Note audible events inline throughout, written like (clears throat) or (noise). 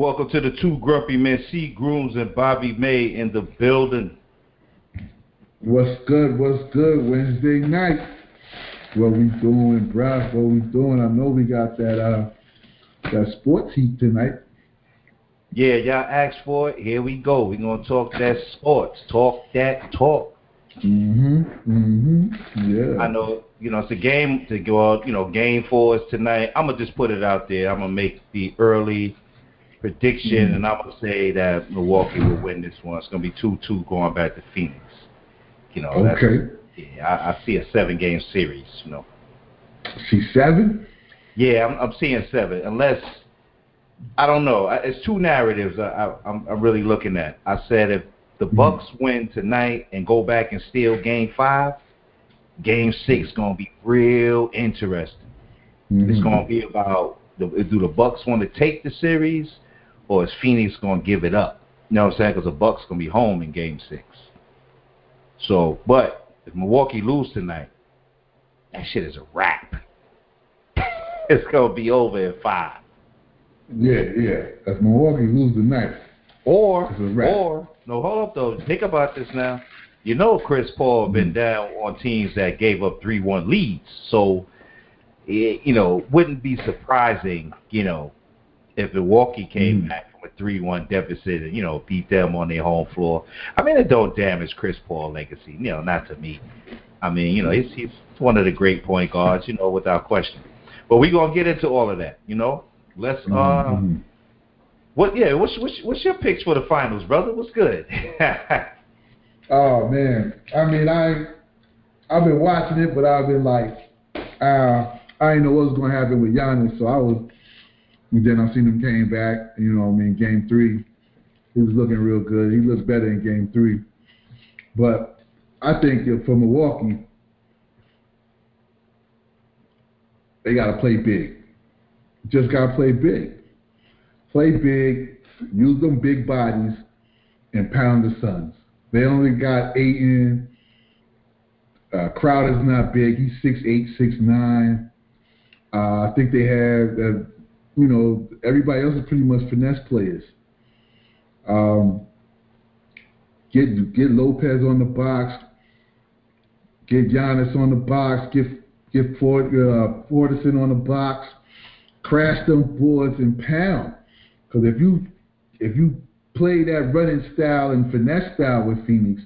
Welcome to the two grumpy men, C. Grooms and Bobby May in the building. What's good? What's good? Wednesday night. What we doing, bruh? What we doing? I know we got that uh that sports heat tonight. Yeah, y'all asked for it. Here we go. We're gonna talk that sports. Talk that talk. Mm-hmm. Mm-hmm. Yeah. I know, you know, it's a game to go out, you know, game four is tonight. I'm gonna just put it out there. I'm gonna make the early prediction Mhm. and I'm gonna say that Milwaukee will win this one. It's gonna be two two going back to Phoenix. You know, Okay. yeah, I, I see a seven game series, you know. She's seven? Yeah, I'm, I'm seeing seven, unless I don't know. It's two narratives I, I, I'm, I'm really looking at. I said if the Mhm. Bucks win tonight and go back and steal Game Five, Game Six gonna be real interesting. It's Mhm. gonna be about the, do the Bucks want to take the series, or is Phoenix gonna give it up? You know what I'm saying? Because the Bucks gonna be home in Game Six. So, but if Milwaukee lose tonight, that shit is a wrap. (laughs) it's gonna be over in five. Yeah, yeah. If Milwaukee lose tonight. Or, It's a wrap. or no, hold up though. Think about this now. You know, Chris Paul been Mhm. down on teams that gave up three-one leads, so it, you know, wouldn't be surprising, you know, if Milwaukee came Mhm. back from a three-one deficit and you know beat them on their home floor. I mean, it don't damage Chris Paul legacy, you know, not to me. I mean, you know, he's he's one of the great point guards, you know, without question. But we're gonna get into all of that, you know. Let's uh. Mhm. What? Yeah. What's what's, what's your picks for the finals, brother? What's good? (laughs) Oh man. I mean I I've been watching it but I've been like uh I didn't know what was gonna happen with Giannis, so I was and then I seen him came back, you know, I mean game three. He was looking real good. He looked better in game three. But I think that for Milwaukee, they gotta play big. Just gotta play big. Play big, use them big bodies, and pound the Suns. They only got Ayton. Uh, Crowder's not big. He's six eight, six nine. Uh, I think they have, uh, you know, everybody else is pretty much finesse players. Um, get get Lopez on the box. Get Giannis on the box. Get get Ford, uh, Forderson on the box. Crash them boards and pound. Because if you if you play that running style and finesse style with Phoenix,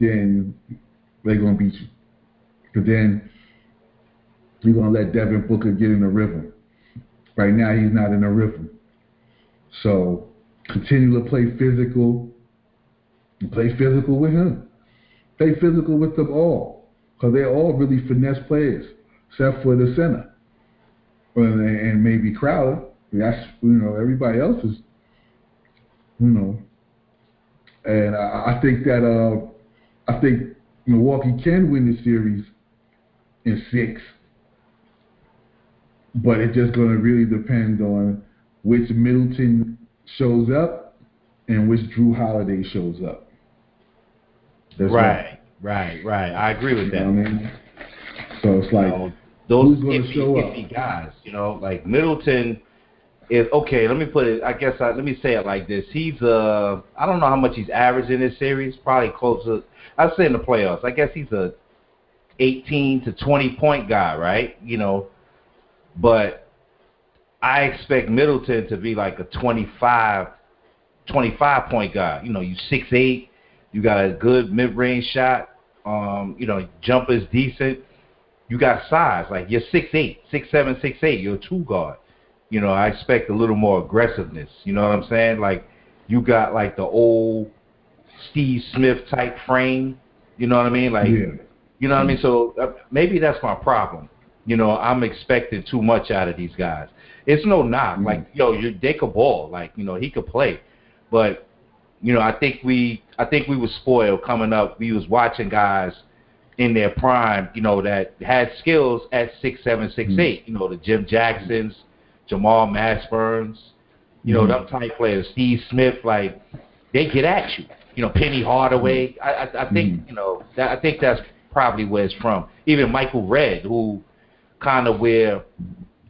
then they're gonna beat you. But then you're gonna let Devin Booker get in the rhythm. Right now he's not in a rhythm. So continue to play physical. Play physical with him. Play physical with them all. Because they're all really finesse players, except for the center. And, and maybe Crowder. That's you know, everybody else is you know. And I, I think that uh I think Milwaukee can win the series in six, but it's just going to really depend on which Middleton shows up and which Jrue Holiday shows up. That's right, right, right. I agree with You that. I mean? So it's like, you know, those who's iffy, show up? guys, you know, like Middleton is okay. Let me put it. I guess I, let me say it like this. He's uh, I don't know how much he's averaged in this series. Probably closer. I'd say in the playoffs. I guess he's a 18 to 20 point guy, right? You know, but I expect Middleton to be like a 25, 25 point guy. You know, you six eight, you got a good mid range shot. Um, you know, jumper's decent. You got size, like you're six eight, six seven, six eight. You're a two guard. You know, I expect a little more aggressiveness. You know what I'm saying? Like you got like the old Steve Smith type frame. You know what I mean? Like yeah, you know what I mean? So uh, maybe that's my problem. You know, I'm expecting too much out of these guys. It's no knock. Mhm. Like, yo, you they could ball. Like, you know, he could play. But, you know, I think we I think we were spoiled coming up. We was watching guys in their prime, you know, that had skills at six seven, six Mhm. eight. You know, the Jim Jacksons, Jamal Mashburns, you know, Mhm. them type players, Steve Smith, like they get at you. You know, Penny Hardaway. I I, I think Mhm. you know that I think that's probably where it's from. Even Michael Redd, who kind of where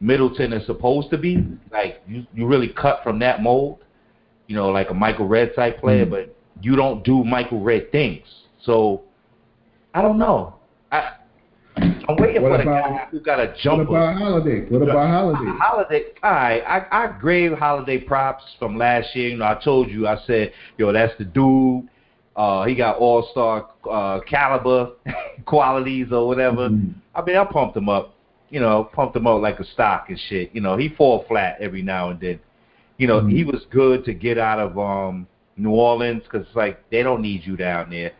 Middleton is supposed to be. Like you, you really cut from that mold. You know, like a Michael Redd type player, mm-hmm. but you don't do Michael Redd things. So I don't know. I I'm waiting what for about, the guy who got a jumper. What about Holiday? What about Holiday? Holiday. I I I gave Holiday props from last year. You know, I told you. I said, yo, that's the dude. Uh, he got all star uh, caliber (laughs) qualities or whatever. Mm-hmm. I mean, I pumped him up. You know, pumped him up like a stock and shit. You know, he fall flat every now and then. You know, mm-hmm. he was good to get out of um New Orleans because like they don't need you down there.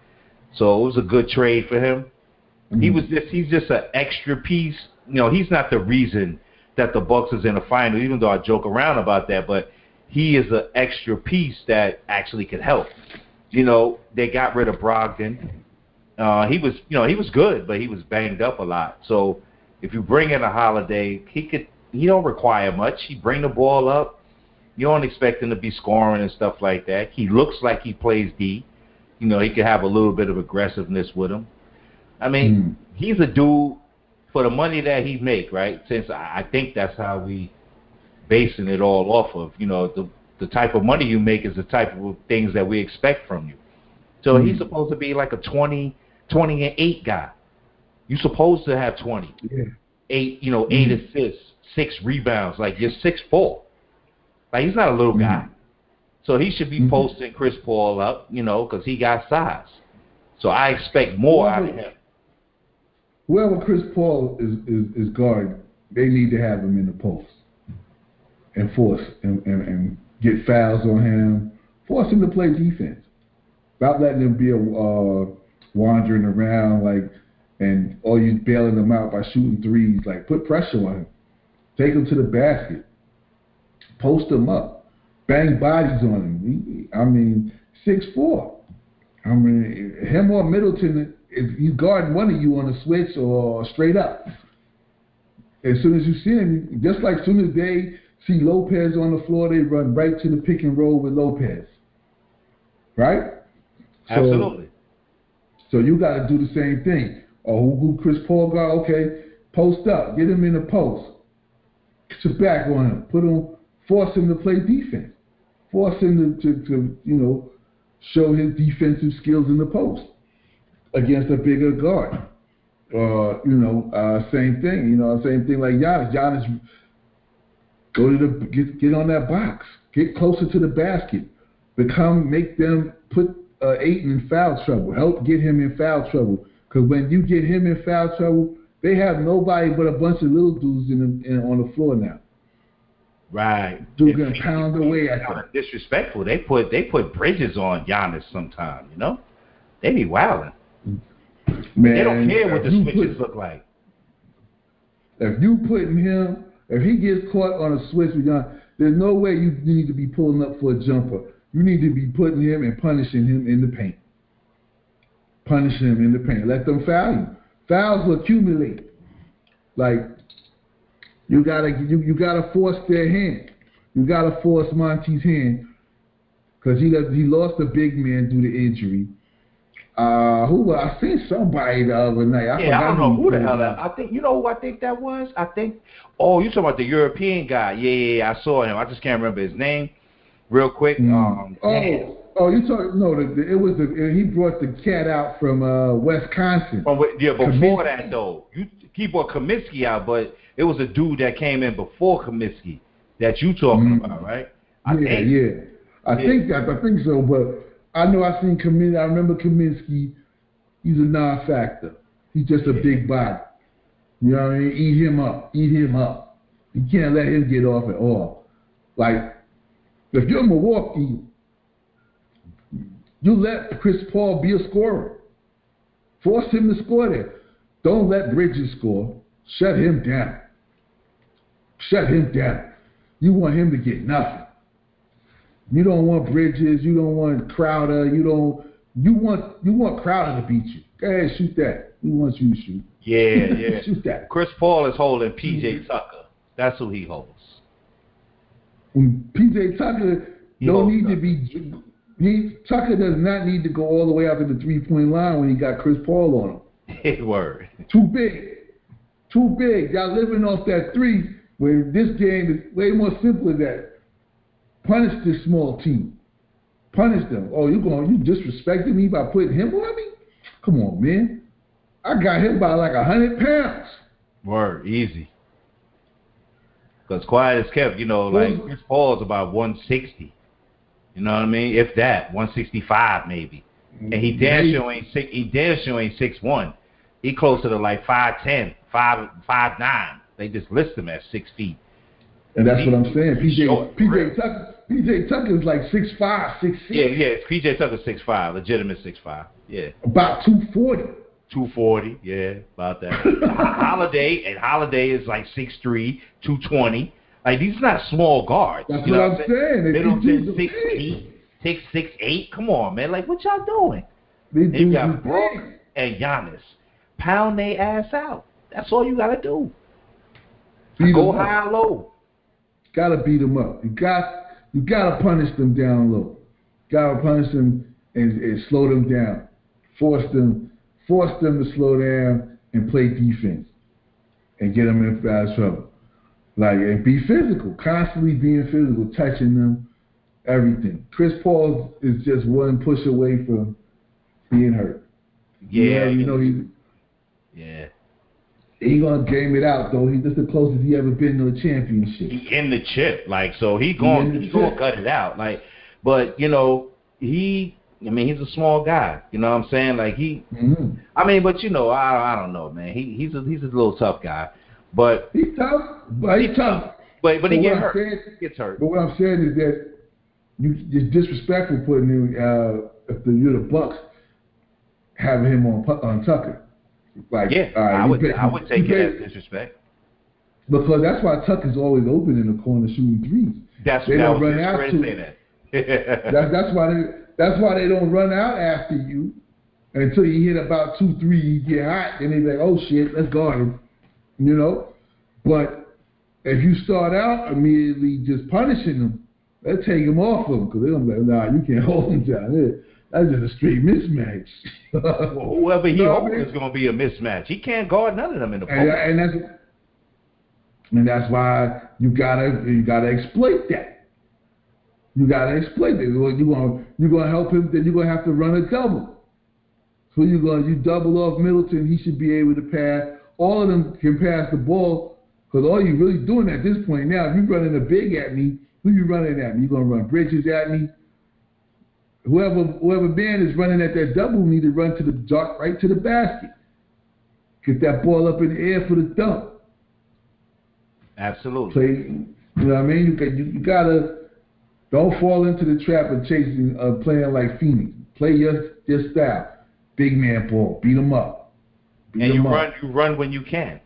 So it was a good trade for him. Mm-hmm. He was just he's just an extra piece. You know, he's not the reason that the Bucks is in the final, even though I joke around about that, but he is an extra piece that actually could help. You know, they got rid of Brogdon. Uh, he was, you know, he was good, but he was banged up a lot. So if you bring in a Holiday, he could. He don't require much. He bring the ball up. You don't expect him to be scoring and stuff like that. He looks like he plays D. You know, he could have a little bit of aggressiveness with him. I mean, mm. he's a dude for the money that he make, right? Since I think that's how we basing it all off of. You know, the the type of money you make is the type of things that we expect from you. So mm. he's supposed to be like a 20, 20 and eight guy. You're supposed to have twenty, yeah. eight, you know, mm. eight assists, six rebounds. Like you're six four. Like he's not a little guy. Mm. So he should be mm-hmm. posting Chris Paul up, you know, because he got size. So I expect more out of him whoever Chris Paul is, is, is guard, they need to have him in the post and force and, and, and get fouls on him, force him to play defense. Not letting him be a uh, wandering around like and or you bailing them out by shooting threes. Like put pressure on him, take him to the basket, post him up, bang bodies on him. I mean six four. I mean him or Middleton if you guard one of you on a switch or straight up, as soon as you see him, just like soon as they see Lopez on the floor, they run right to the pick and roll with Lopez. Right? Absolutely. So, so you got to do the same thing. Or who, Chris Paul got? Okay, post up, get him in the post, get your back on him, put him, force him to play defense, force him to, to, to you know, show his defensive skills in the post against a bigger guard. Uh, you know, uh, same thing. You know, same thing like Giannis. Giannis, go to the get get on that box, get closer to the basket, become make them put uh, Ayton in foul trouble, help get him in foul trouble. Because when you get him in foul trouble, they have nobody but a bunch of little dudes in, in on the floor now. Right. Dude gonna pound away at them. Disrespectful. They put they put bridges on Giannis sometimes, You know, they be wilding. Man, they don't care what the switches put, look like. If you putting him, if he gets caught on a switch with John, there's no way you need to be pulling up for a jumper. You need to be putting him and punishing him in the paint. Punishing them in the paint. Let them foul you. Fouls will accumulate. Like you gotta you, you gotta force their hand. You gotta force Monty's hand because he he lost a big man due to injury. Uh, who I seen somebody the other night. I yeah, I don't know who the hell that. I think you know who I think that was. I think. Oh, you talking about the European guy? Yeah, yeah, yeah, I saw him. I just can't remember his name. Real quick. Mm. Um, oh. Oh, you talking? No, the, it was the he brought the cat out from uh, Wisconsin. From yeah, before Kaminsky. that though, you he brought Kaminsky out, but it was a dude that came in before Kaminsky that you talking mm. about, right? I yeah, think. yeah. I yeah. think that I think so, but I know I seen Kaminsky. I remember Kaminsky. He's a non-factor. He's just a big body. You know what I mean? Eat him up. Eat him up. You can't let him get off at all. Like, if you're Milwaukee, you let Chris Paul be a scorer. Force him to score there. Don't let Bridges score. Shut him down. Shut him down. You want him to get nothing. You don't want Bridges. You don't want Crowder. You don't. You want you want Crowder to beat you. Go ahead, shoot that. He wants you to shoot. Yeah, (laughs) yeah. shoot that. Chris Paul is holding PJ mm-hmm. Tucker. That's who he holds. PJ Tucker he don't need Tucker. to be. He Tucker does not need to go all the way out to the three point line when he got Chris Paul on him. (laughs) Word. Too big. Too big. Y'all living off that three. When this game is way more simple than that. Punish this small team. Punish them. Oh, you going you disrespecting me by putting him on me? Come on, man. I got him by like a hundred pounds. Word, easy. Because quiet as kept, you know, like Chris Paul's about 160. You know what I mean? If that, 165 maybe. And he damn sure ain't six. He damn sure ain't six one. He closer to like five ten, five five nine. They just list him at six feet. And that's what I'm saying. PJ PJ Tucker PJ Tucker is like six five, six six. Yeah, yeah. PJ Tucker six five, legitimate six five. Yeah. About two forty. Two forty, yeah, about that. (laughs) Holiday and Holiday is like six three, two twenty. Like these are not small guards. That's you what I'm saying. They Middleton do six eight, six six eight. Come on, man. Like what y'all doing? They And you do got. Brook and Giannis. Pound they ass out. That's all you gotta do. Beat Go up. high or low. Gotta beat them up. You got you gotta punish them down low. Gotta punish them and, and slow them down. Force them force them to slow down and play defense and get them in foul trouble. Like and be physical, constantly being physical, touching them, everything. Chris Paul is just one push away from being hurt. Yeah, you know he yeah. he gonna game it out though. He just the closest he ever been to a championship. He in the chip, like so he going he going to cut it out, like. But you know he, I mean he's a small guy. You know what I'm saying? Like he, hmm I mean, but you know I I don't know, man. He he's a he's a little tough guy, but He's tough, but he's tough. but but he But get what I'm hurt. saying- He gets hurt. But what I'm saying is that you it's disrespectful putting him uh, if the, you're the Bucks having him on on Tucker. Like Yeah, right, I would pay- I would take it as disrespect. because that's why Tucker's always open in the corner shooting threes. That's They don't run out to say that. (laughs) That's that's why they that's why they don't run out after you until you hit about two three. You get hot, and they be like, oh shit, let's guard him. You know, but if you start out immediately just punishing them, they'll take them off of them because they're gonna be like, nah, you can't (laughs) hold them down. That's just a straight mismatch. (laughs) Well, whoever he You know what I holds is going to be a mismatch. He can't guard none of them in the and, post. and that's and that's why you gotta you gotta exploit that. You gotta exploit it. Well, you gonna you're gonna help him. Then you're gonna have to run a double. So you gonna you double off Middleton. He should be able to pass. All of them can pass the ball because all you're really doing at this point now, if you're running a big at me, who you running at me? You're gonna run Bridges at me? Whoever whoever man is running at that double need to run to the dart right to the basket. Get that ball up in the air for the dunk Absolutely. play. You know what I mean? You got you, you gotta don't fall into the trap of chasing uh, playing like Phoenix. Play your your style. Big man ball. Beat them up. And you run you run when you can.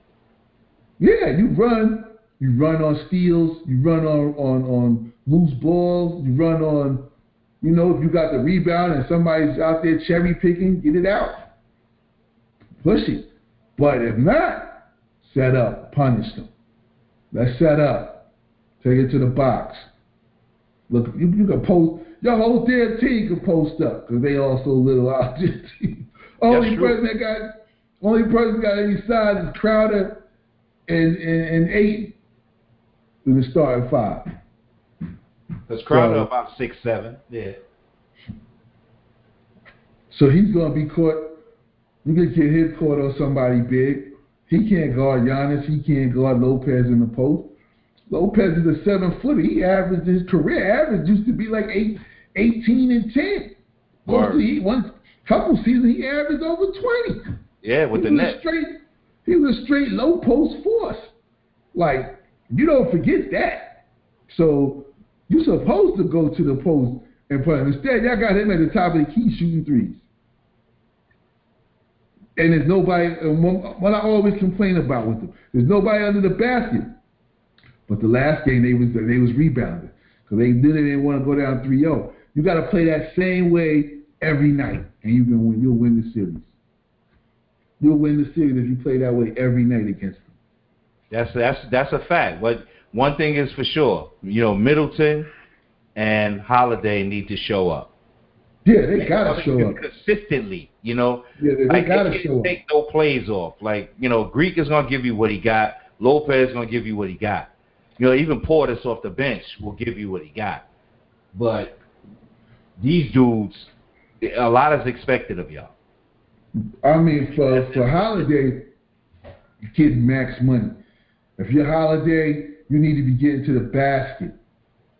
Yeah, you run. You run on steals. You run on on on loose balls. You run on. You know, if you got the rebound and somebody's out there cherry picking, get it out. Push it. But if not, set up. Punish them. Let's set up. Take it to the box. Look, you, you can post. Your whole damn team can post up because they all so little out there. only person that got, only person got any side is Crowder and and, and eight in the starting five. Because Crowder So- about six seven. Yeah. So he's gonna be caught. You could get him caught on somebody big. He can't guard Giannis. He can't guard Lopez in the post. Lopez is a seven footer. He averaged his career average used to be like eight, 18 and ten. Mostly he one couple seasons he averaged over twenty. Yeah, with he the net. straight. He was a straight low post force. Like you don't forget that. So you're supposed to go to the post and put him. Instead, y'all got him at the top of the key shooting threes. And there's nobody. What I always complain about with them, there's nobody under the basket. But the last game they was they was rebounding because they knew they didn't want to go down 3-0. You got to play that same way every night, and you can win. You'll win the series. You'll win the series if you play that way every night against them. That's that's that's a fact. But one thing is for sure, you know, Middleton and Holiday need to show up. Yeah, they gotta show up. consistently. You know, Yeah, they, they like gotta they show up. take no plays off. Like you know, Greek is gonna give you what he got. Lopez is gonna give you what he got. You know, even Portis off the bench will give you what he got. But these dudes, a lot is expected of y'all. I mean, for for Holiday, you're getting max money. If you're Holiday, you need to be getting to the basket.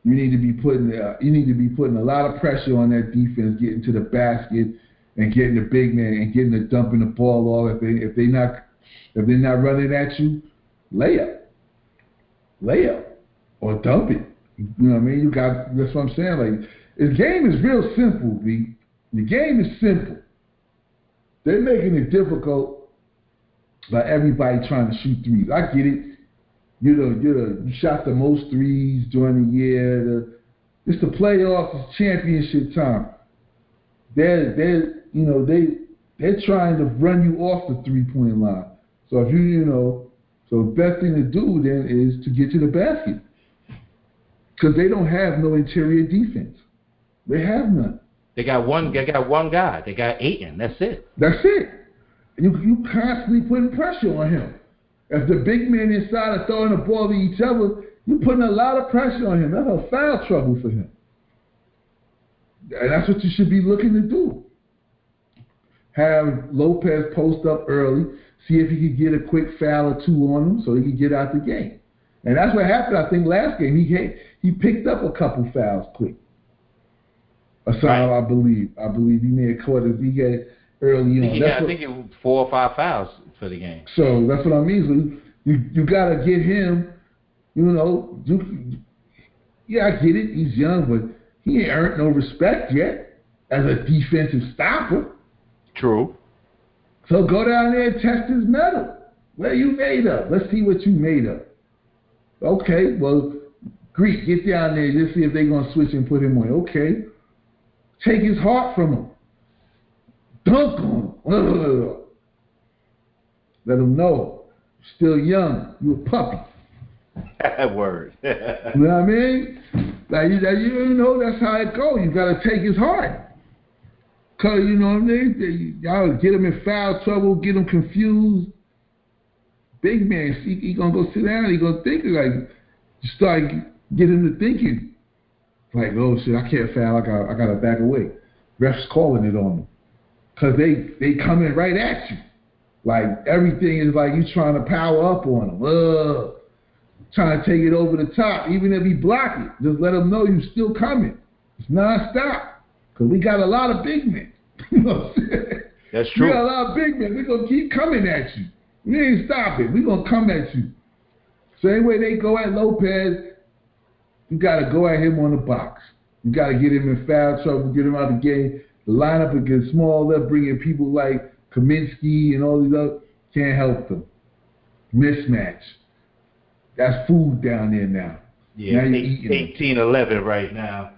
You need to be putting uh, you need to be putting a lot of pressure on that defense, getting to the basket and getting the big man and getting the dumping the ball off. If they if they not if they're not running at you, layup, layup, or dump it. You know what I mean? You got that's what I'm saying. Like the game is real simple, B. The game is simple. They're making it difficult by everybody trying to shoot threes. I get it. You know, you shot the most threes during the year. It's the playoffs, it's championship time. They're they're you know they they're trying to run you off the three point line. So if you you know, so the best thing to do then is to get to the basket because they don't have no interior defense. They have none. They got one. They got one guy. They got Ayton. That's it. That's it. You you constantly putting pressure on him. If the big men inside are throwing the ball to each other, you're putting a lot of pressure on him. That's a foul trouble for him. And that's what you should be looking to do. Have Lopez post up early, see if he could get a quick foul or two on him so he could get out the game. And that's what happened, I think, last game. He he picked up a couple fouls quick. Aside, right. I believe. I believe he may have caught it. He got early on. Yeah, I think it was four or five fouls for the game. So that's what I mean. So you you got to get him. You know, you, yeah, I get it. He's young, but he ain't earned no respect yet as a defensive stopper. True. So go down there and test his mettle. Where you made of? Let's see what you made of. Okay, well, Greek, get down there. Just see if they're gonna switch and put him on. Okay. Take his heart from him. Dunk on him. (laughs) Let him know. Still young. You a puppy. (laughs) Word. (laughs) you know what I mean? Like you, you know, that's how it goes. You got to take his heart. Cause you know what I mean? Y'all get him in foul trouble, get him confused. Big man, he, he gonna go sit down. He gonna think like, start get him to thinking, like, oh shit, I can't foul. I got, I got to back away. Refs calling it on me, cause they they coming right at you. Like everything is like you trying to power up on them. Uh, trying to take it over the top. Even if he block it, just let him know you still coming. It's nonstop. Because we got a lot of big men. (laughs) you know what I'm saying? That's true. We got a lot of big men. We're going to keep coming at you. We ain't stopping. We're going to come at you. Same way they go at Lopez, you got to go at him on the box. You got to get him in foul trouble, get him out of the game. The lineup will get smaller, bringing people like Kaminsky and all these other can't help them. Mismatch. That's food down there now. Yeah, now 18 11 right now.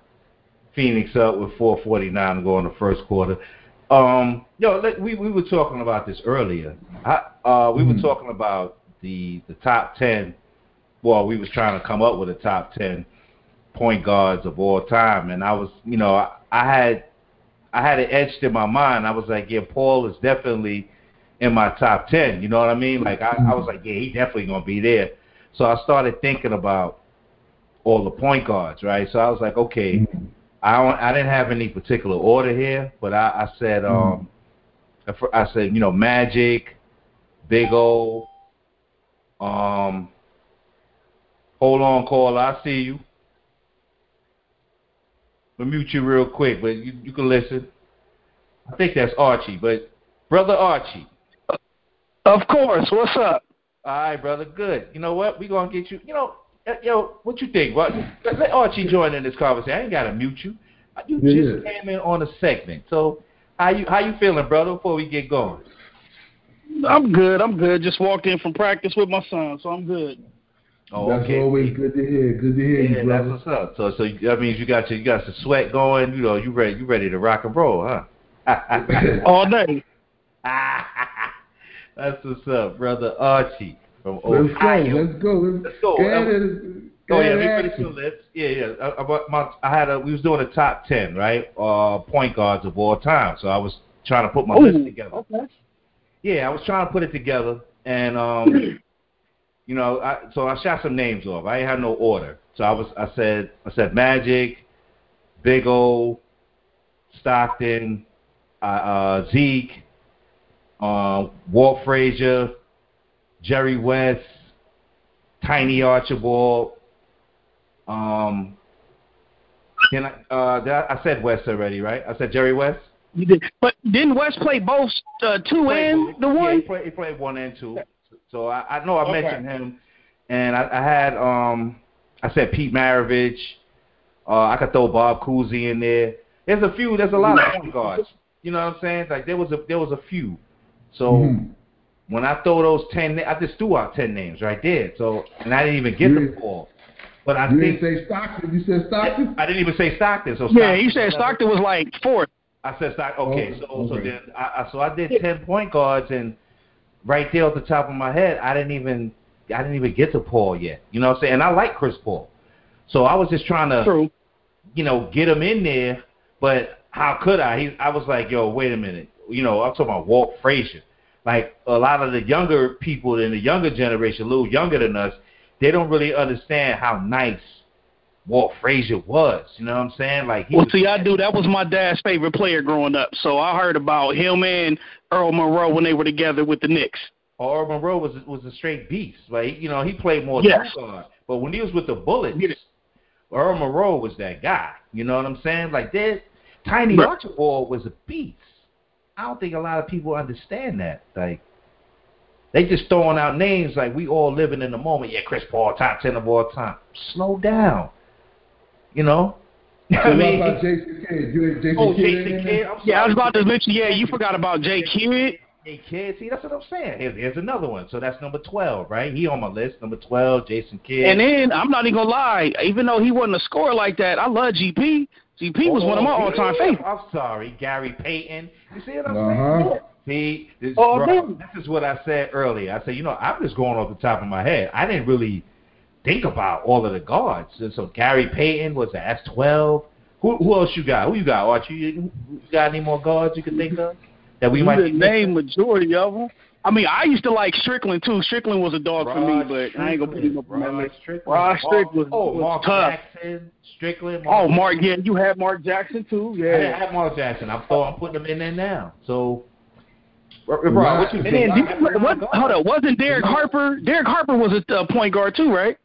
Phoenix up with 449 to go in the first quarter. Um, yo, we we were talking about this earlier. I, uh, we mm. were talking about the the top 10. Well, we was trying to come up with a top 10 point guards of all time, and I was, you know, I, I had I had it etched in my mind. I was like, yeah, Paul is definitely in my top 10. You know what I mean? Like I, I was like, yeah, he definitely gonna be there. So I started thinking about all the point guards, right? So I was like, okay, mm-hmm. I don't, I didn't have any particular order here, but I, I said, mm-hmm. um, I said, you know, Magic, Big O, um, hold on, call, I see you. I'll mute you real quick, but you, you can listen. I think that's Archie, but brother Archie. Of course. What's up? All right, brother. Good. You know what? We gonna get you. You know, yo, what you think? What? Let Archie join in this conversation. I ain't gotta mute you. You yeah. just came in on a segment. So, how you how you feeling, brother? Before we get going. I'm good. I'm good. Just walked in from practice with my son, so I'm good. Oh, that's okay. always good to hear. Good to hear yeah, you, brother. that's what's up. So, so that means you got your, you got some sweat going. You know, you ready? You ready to rock and roll, huh? (laughs) All day. (laughs) That's what's up, brother Archie from Let's Ohio. Go, let's go. Let's, let's go. Go Oh yeah, let me finish the list. Yeah, yeah. I, I, my, I had a. We was doing a top ten, right? Uh, point guards of all time. So I was trying to put my Ooh, list together. Okay. Yeah, I was trying to put it together, and um, (clears throat) you know, I, so I shot some names off. I had no order. So I was, I said, I said Magic, Big O, Stockton, uh, uh, Zeke, uh, Walt Frazier, Jerry West, Tiny Archibald. Um, can I, uh, I, said West already, right? I said Jerry West. You did, but didn't West play both uh, two Played and the Yeah, one? he played, he played one and two. So I, I know I Okay. mentioned him, and I, I had um I said Pete Maravich. Uh, I could throw Bob Cousy in there. There's a few. There's a lot of point guards. You know what I'm saying? Like there was a there was a few. So Mhm. when I throw those ten, na- I just threw out ten names right there. So and I didn't even get You- the ball. But I You think didn't say Stockton. You said Stockton. I didn't even say Stockton. So Yeah, you said Stockton was like fourth. I said stock. Okay, Oh, so so then I, I so I did ten point guards, and right there off the top of my head, I didn't even I didn't even get to Paul yet. You know what I'm saying? And I like Chris Paul, so I was just trying to True. you know get him in there. But how could I? He, I was like, yo, wait a minute. You know, I'm talking about Walt Frazier. Like a lot of the younger people in the younger generation, a little younger than us, they don't really understand how nice Walt Frazier was. You know what I'm saying? Like he Well, see, I do. That was my dad's favorite player growing up. So I heard about him and Earl Monroe when they were together with the Knicks. Earl Monroe was was a straight beast. Like you know, he played more Yes. two guard, but when he was with the Bullets, it. Earl Monroe was that guy. You know what I'm saying? Like that, Tiny Right. Archibald was a beast. I don't think a lot of people understand that. Like they just throwing out names like we all living in the moment. Yeah, Chris Paul, top ten of all time. Slow down. You know. So (laughs) I what mean, about Jason Kidd? You ain't Jason oh, Kidd Jason in Kidd. I'm. Yeah, I was about to mention. Yeah, you forgot about Jay Kidd. Hey kid, see that's what I'm saying. Here's, here's another one. So that's number twelve, right? He on my list. Number twelve, Jason Kidd. And then I'm not even gonna lie. Even though he wasn't a scorer like that, I love GP. GP was one of my Oh, all-time yeah. favorites. I'm sorry, Gary Payton. You see what I'm Uh-huh. saying? See, this, Oh, bro, this is what I said earlier. I said, you know, I'm just going off the top of my head. I didn't really think about all of the guards. And so Gary Payton was at that's twelve. Who who else you got? Who you got? Archie, you, you got any more guards you can think of that we You might the be name majority of them. I mean, I used to like Strickland too. Strickland was a dog for me, Rod but I ain't gonna put him up on that Rod list. Strickland. Rod Strickland Oh, was Mark tough. Jackson, Strickland. Oh, Mark, yeah, you had Mark Jackson too. Yeah, I didn't have Mark Jackson. I'm throwing, I'm putting him in there now. So, bro, bro, Right. what you And think? then, did, what, hold up, wasn't Derek Harper? Derek Harper was a uh, point guard too, right?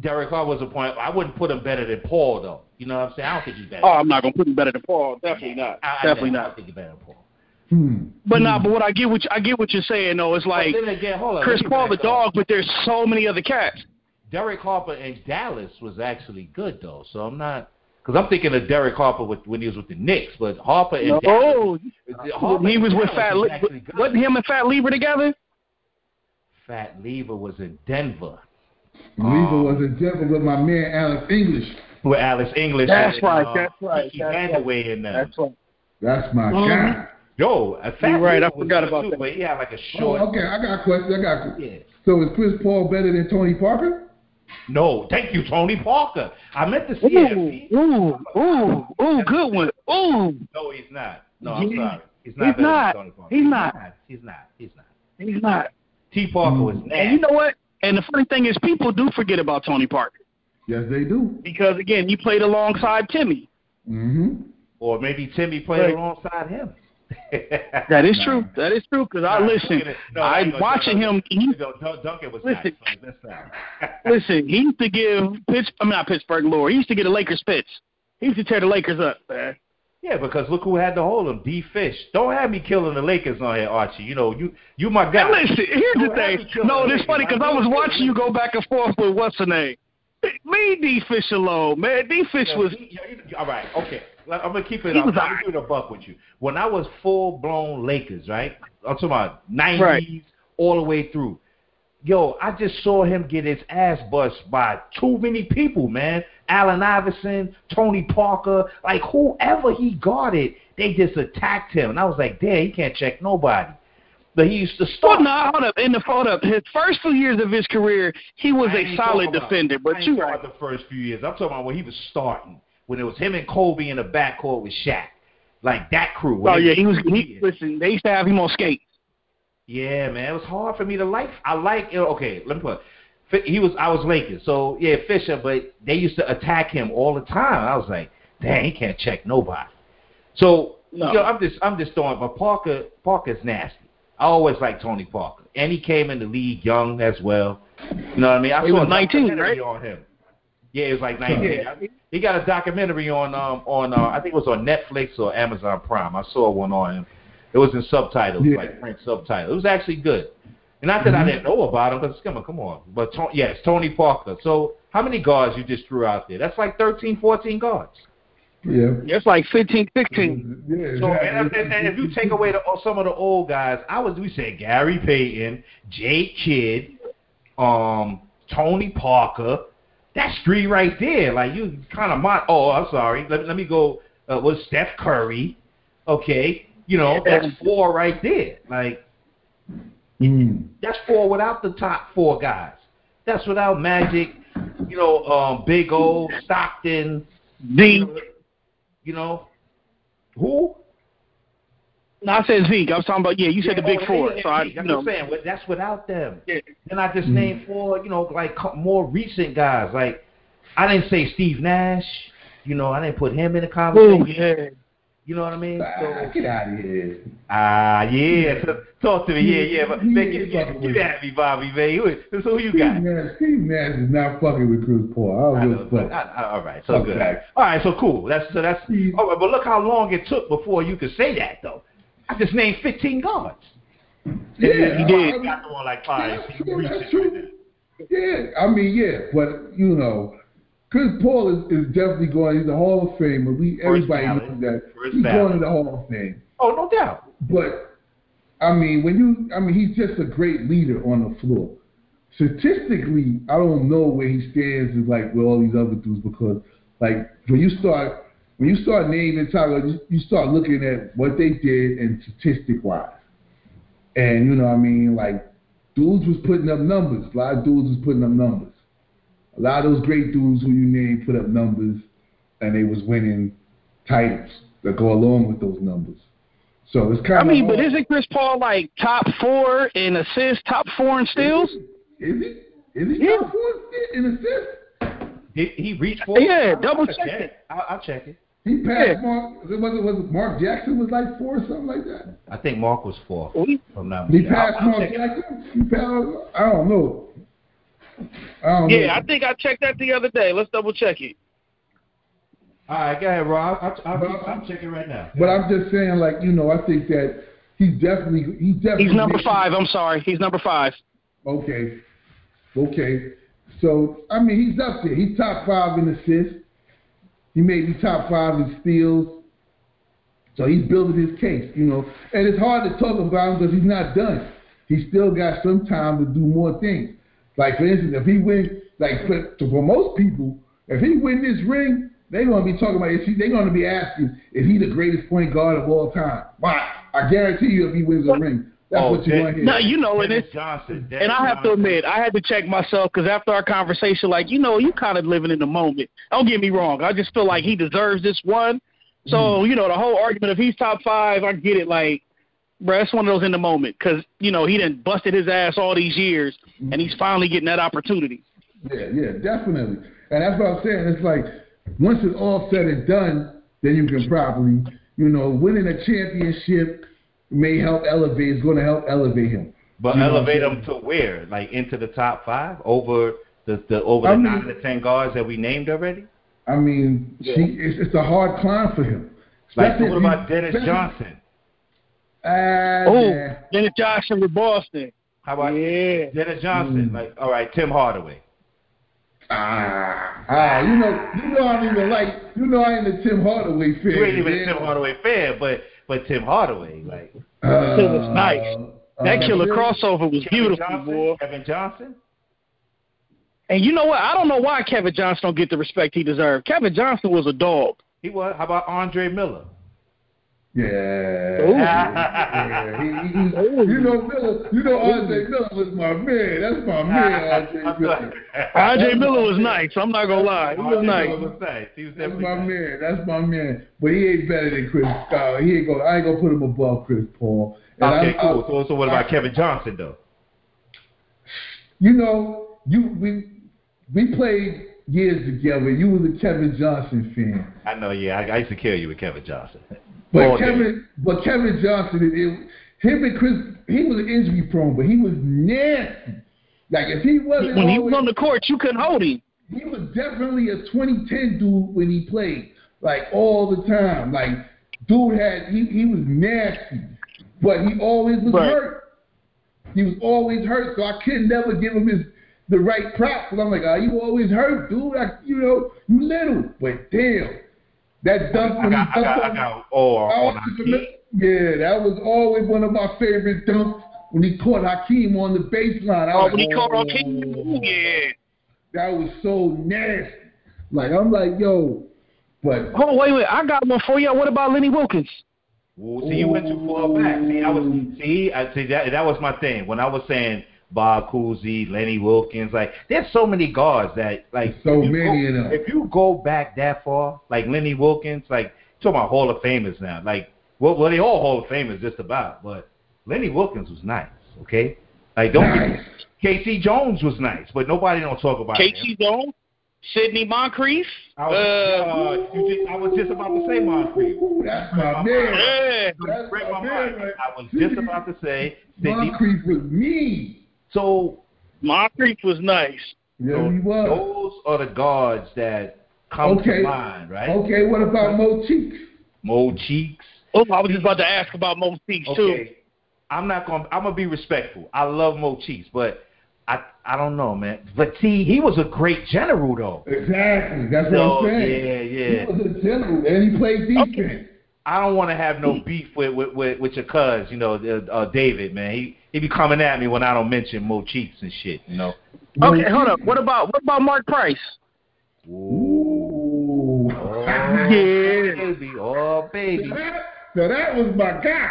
Derek Carr was a point. I wouldn't put him better than Paul though. You know what I'm saying? I don't think he's better. Oh, I'm not gonna put him better than Paul. Definitely not. I, I, Definitely I not. don't think he's better than Paul. Hmm. But nah, but what I get what you, I get what you're saying though. It's like but then again, hold on. Chris Paul the back up. dog, but there's so many other cats. Derek Harper in Dallas was actually good though. So I'm not because I'm thinking of Derek Harper with, when he was with the Knicks, but Harper in No, Dallas. oh, Harper he was with Dallas Fat. was Li- wasn't him and Fat Lever together? Fat Lever was in Denver. Lever was in Denver with my man Alex English. With Alex English. That's and, right, uh, that's right, Kiki that's right. Vandeweghe in them. That's right. That's my Mhm. guy. Yo, a fat You're right, I forgot about too, that. But he had like a Oh, short. okay, I got a question. I got a question. Yeah. So is Chris Paul better than Tony Parker? No, thank you, Tony Parker. I meant to Ooh, see it. ooh, ooh, ooh, good one. Ooh, No, he's not. No, I'm sorry. He's not he's not. than Tony Parker. He's not. He's not. He's not. he's not. T. Parker was nasty. And you know what? And the funny thing is, people do forget about Tony Parker Yes, they do. because again, he played alongside Timmy. Mm-hmm. or maybe Timmy played Right. alongside him. (laughs) That is Nah. true. That is true. Because I listen, look at it. No, I ain't watching no, him. He, Duncan was Listen. nice. so That's listen, he used to give Pitts. I mean, not Pittsburgh lore. He used to get the Lakers fits. He used to tear the Lakers up, man. Yeah, because look who had to hold him, D. Fish. Don't have me killing the Lakers on here, Archie. You know, you you my guy. And listen, here's the Don't have thing. No, the it's funny because I was watching you go back and forth with what's her name. Leave D Fish alone, man. D Fish Yeah, was. he- all right, okay. I'm gonna keep it. He I'm gonna it a buck with you. When I was full blown Lakers, right? I'm talking about '90s Right. all the way through. Yo, I just saw him get his ass bust by too many people, man. Allen Iverson, Tony Parker, like whoever he guarded, they just attacked him, and I was like, damn, he can't check nobody. But he used to Well, start. no, hold up. In the hold up, his first few years of his career, he was a solid about- defender. I But you right. the first few years. I'm talking about when he was starting, when it was him and Kobe in the backcourt with Shaq, like that crew. Oh yeah, he was. He, listen, they used to have him on skates. Yeah, man, it was hard for me to like. I like. Okay, let me put. it. he was I was Lakers, so yeah, Fisher. But they used to attack him all the time. I was like, dang, he can't check nobody. So No. you know, I'm just I'm just throwing. But Parker Parker's nasty. I always liked Tony Parker, and he came in the league young as well. You know what I mean? I He saw was a 19, documentary right? on him. Yeah, it was like 19. Yeah. He got a documentary on um on uh, I think it was on Netflix or Amazon Prime. I saw one on him. It was in subtitles, Yeah. like French subtitles. It was actually good. And not that I didn't know about him, because come on, come on. But to, yes, Tony Parker. So how many guards you just threw out there? That's like 13, 14 guards. Yeah. It's like 15, 16. Yeah, So exactly. and, and, and if you take away the, some of the old guys, I was we said Gary Payton, Jake Kidd, um, Tony Parker. That's three right there. Like you kind of mon- Oh, I'm sorry. Let, let me go. Uh, was Steph Curry? Okay, you know that's four right there. Like Mm. that's four without the top four guys. That's without Magic. You know, um, Big O, Stockton. You D. you know who? No, I said Zeke. I was talking about yeah. You said the big oh, four. yeah, So I, you I'm know, saying but that's without them. Yeah. Then I just Mm. named four, you know, like more recent guys. Like I didn't say Steve Nash. You know, I didn't put him in the oh conversation. yeah. You know what I mean? Ah, So get out of here. ah yeah, so, talk to me. Yeah, yeah. But He man, get, get, fucking get with at me, Bobby, man. Who, so who you Steve got? Nash, Steve Nash is not fucking with Chris Paul. I I don't give a fuck. I, I, all right, so Fuck good. All right, so cool. That's so that's Steve- all right. But look how long it took before you could say that, though. I just named 15 guards. Yeah, he did. I mean, got the one like five. Yeah, that's true, that's true. Yeah, I mean, yeah, but you know, Chris Paul is, is definitely going. He's a Hall of Famer. We everybody ballot. knows that First he's ballot. going to the Hall of Fame. Oh, no doubt. But I mean, when you, I mean, he's just a great leader on the floor. Statistically, I don't know where he stands with like with all these other dudes because, like, when you start when you start naming Tyler, you, you start looking at what they did and statistic wise, and you know, what I mean, like, dudes was putting up numbers. A lot of dudes was putting up numbers. A lot of those great dudes who you named put up numbers, and they was winning titles that go along with those numbers. So it's kind I of mean, but isn't Chris Paul like top four in assists, top four in steals? Is he? Is he Yeah. top four in assists? Did he reach for? Yeah, I'll- double I'll check check it. I'll, I'll check it. He passed Yeah. Mark. Was it, was it Mark Jackson was like four or something like that? I think Mark was four. We- If I'm not He passed I'll- I'll Mark. Jackson. He passed. I don't know. I don't know. Yeah, I think I checked that the other day. Let's double check it. All right, go ahead, Rob. I, am I'll, I'll, I'll check it right now. But I'm just saying, like you know, I think that he's definitely he's definitely He's number five. I'm sorry. He's number five. Okay, okay. So I mean, he's up there. He's top five in assists. He may be top five in steals. So he's building his case, you know. And it's hard to talk about him because he's not done. He's still got some time to do more things. Like for instance, if he win, like for, for most people, if he win this ring, they're gonna be talking about. Is he, they're gonna be asking, is he the greatest point guard of all time? Why? I guarantee you, if he wins a ring, that's Oh, what you're that- gonna hear. No, you know, and it's Johnson. and I have to admit, I had to check myself because after our conversation, like you know, you kind of living in the moment. Don't get me wrong. I just feel like he deserves this one. So mm. you know, the whole argument if he's top five, I get it. Like, bruh, it's one of those in the moment because you know he didn't busted his ass all these years, and he's finally getting that opportunity. Yeah, yeah, definitely. And that's what I'm saying. It's like once it's all said and done, then you can probably, you know, winning a championship may help elevate. It's going to help elevate him. But You elevate him to where? Like into the top five over the, the over I the mean- nine to ten guards that we named already. I mean, Yeah. she, it's, it's a hard climb for him. Like what about Dennis Johnson? Oh, yeah. Dennis Johnson with Boston. How about Yeah. Dennis Johnson? Mm. Like all right, Tim Hardaway. Ah, ah, you know, you know, I don't even like, you know, I ain't a Tim Hardaway fan. You ain't even man. a Tim Hardaway fan, but but Tim Hardaway, like Uh, Tim was nice. That uh, killer yeah. crossover was Kevin beautiful, Johnson, boy. Kevin Johnson. And you know what? I don't know why Kevin Johnson don't get the respect he deserved. Kevin Johnson was a dog. He was. How about Andre Miller? Yeah. Ooh. yeah. He, he, he, you know, Miller, you know, Andre Miller was my man. That's my man, Andre (laughs) Miller. RJ Miller was nice. I'm not gonna lie. He was nice. Was nice. He was That's my nice. man. That's my man. But he ain't better than Chris. Uh, he ain't gonna. I ain't gonna put him above Chris Paul. And Okay, I'm- cool. I'm- So, so what about Kevin Johnson though? You know, you we we played years together. You was a Kevin Johnson fan. I know. Yeah, I, I used to kill you with Kevin Johnson. But day. Kevin, but Kevin Johnson, it, him and Chris, he was injury prone, but he was nasty. Like if he wasn't When he was on the court, you couldn't hold him. he was definitely a 2010 dude when he played, like all the time. Like dude had he he was nasty, but he always was Right. hurt. He was always hurt, so I could never give him his the right props. Cause I'm like, oh, you always hurt, dude. Like you know, you little, but damn, that dunk I when got, he I got, dunked oh, I on- got. Oh, on Hakeem. yeah, that was always one of my favorite dunks when he caught Hakeem on the baseline. I Oh, was when he like, caught on oh, King, yeah. That was so nasty. Like I'm like, yo, but Hold on, wait, wait. I got one for you. What about Lenny Wilkens? Ooh, see, you went too far back. See, I was see, I see that that was my thing when I was saying Bob Cousy, Lenny Wilkens. Like, there's so many guards that like So many go, of them. If you go back that far, like Lenny Wilkens, like talking about Hall of Famers now. Like, well, well, they all Hall of Famers just about, but Lenny Wilkens was nice. Okay, like don't Nice. get K.C. Jones was nice, but nobody don't talk about him. Jones, Sidney Moncrief. I was, uh, you just, I was just about to say Moncrief. That's my my man. yeah. That's my my man, right? I was just about to say Sidney. Moncrief was mean. So Moncrief was nice. Yeah, So he was. Those are the guards that come Okay. to mind, right? Okay, what about Mo Cheeks? Mo Cheeks. Oh, I was just about to ask about Mo Cheeks too. Okay. I'm not going. to I'm gonna be respectful. I love Mo Cheeks, but I I don't know, man. But see, he was a great general, though. Exactly. That's what I'm saying. yeah, yeah. He was a general, and he played defense. I don't want to have no beef with with with, with your cuz, you know, uh, uh, David, man. He he be coming at me when I don't mention Mo Cheeks and shit, you know. Okay, hold up. What about what about Mark Price? Ooh. Oh, (laughs) Yeah. baby, oh baby. So that, so that was my guy.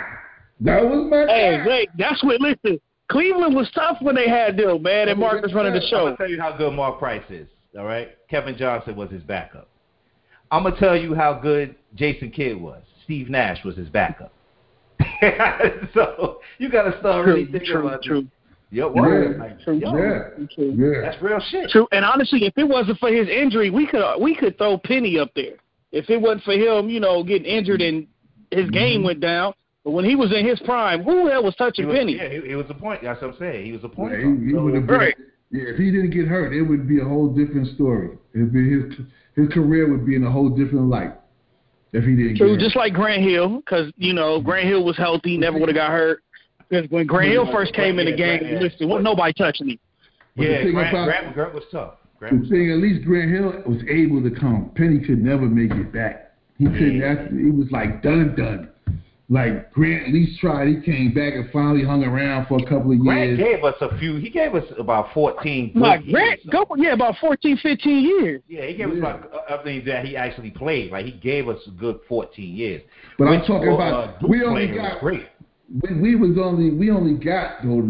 That was my Hey, guy. wait, that's what. Listen, Cleveland was tough when they had them, man, and Mark was running the show. I'm gonna tell you how good Mark Price is. All right, Kevin Johnson was his backup. I'm gonna tell you how good Jason Kidd was. Steve Nash was his backup. (laughs) so you gotta start really thinking true, about true. this. Yo, Yeah. Like, True. yo, Yeah. True. Yeah. that's real shit. True. And honestly, if it wasn't for his injury, we could we could throw Penny up there. If it wasn't for him, you know, getting injured and his mm-hmm. game went down. But when he was in his prime, who the hell was touching was, Penny? yeah, he, he was a point. That's what I'm saying. He was a point. Yeah, he, he guard. would have been. Right. Yeah, if he didn't get hurt, it would be a whole different story. It'd be his his career would be in a whole different light if he didn't True, get just like Grant Hill, because you know Grant Hill was healthy, never would have got hurt. Because when Grant Hill first came in the game, Yeah. listen, wasn't nobody touched him. But yeah, Grant, about- Grant, Grant was tough. hurt. Grant The was thing, at least Grant Hill was able to come. Penny could never make it back. He couldn't. Yeah. That's, he was like done, done. Like Grant at least tried. He came back and finally hung around for a couple of Grant years. Grant gave us a few. He gave us about 14. Like years, Grant, though. go yeah, about 14, 15 years. Yeah, he gave us about uh, everything that he actually played. Like he gave us a good 14 years. But I'm talking uh, about Duke we only playing got great. we, we was only we only got though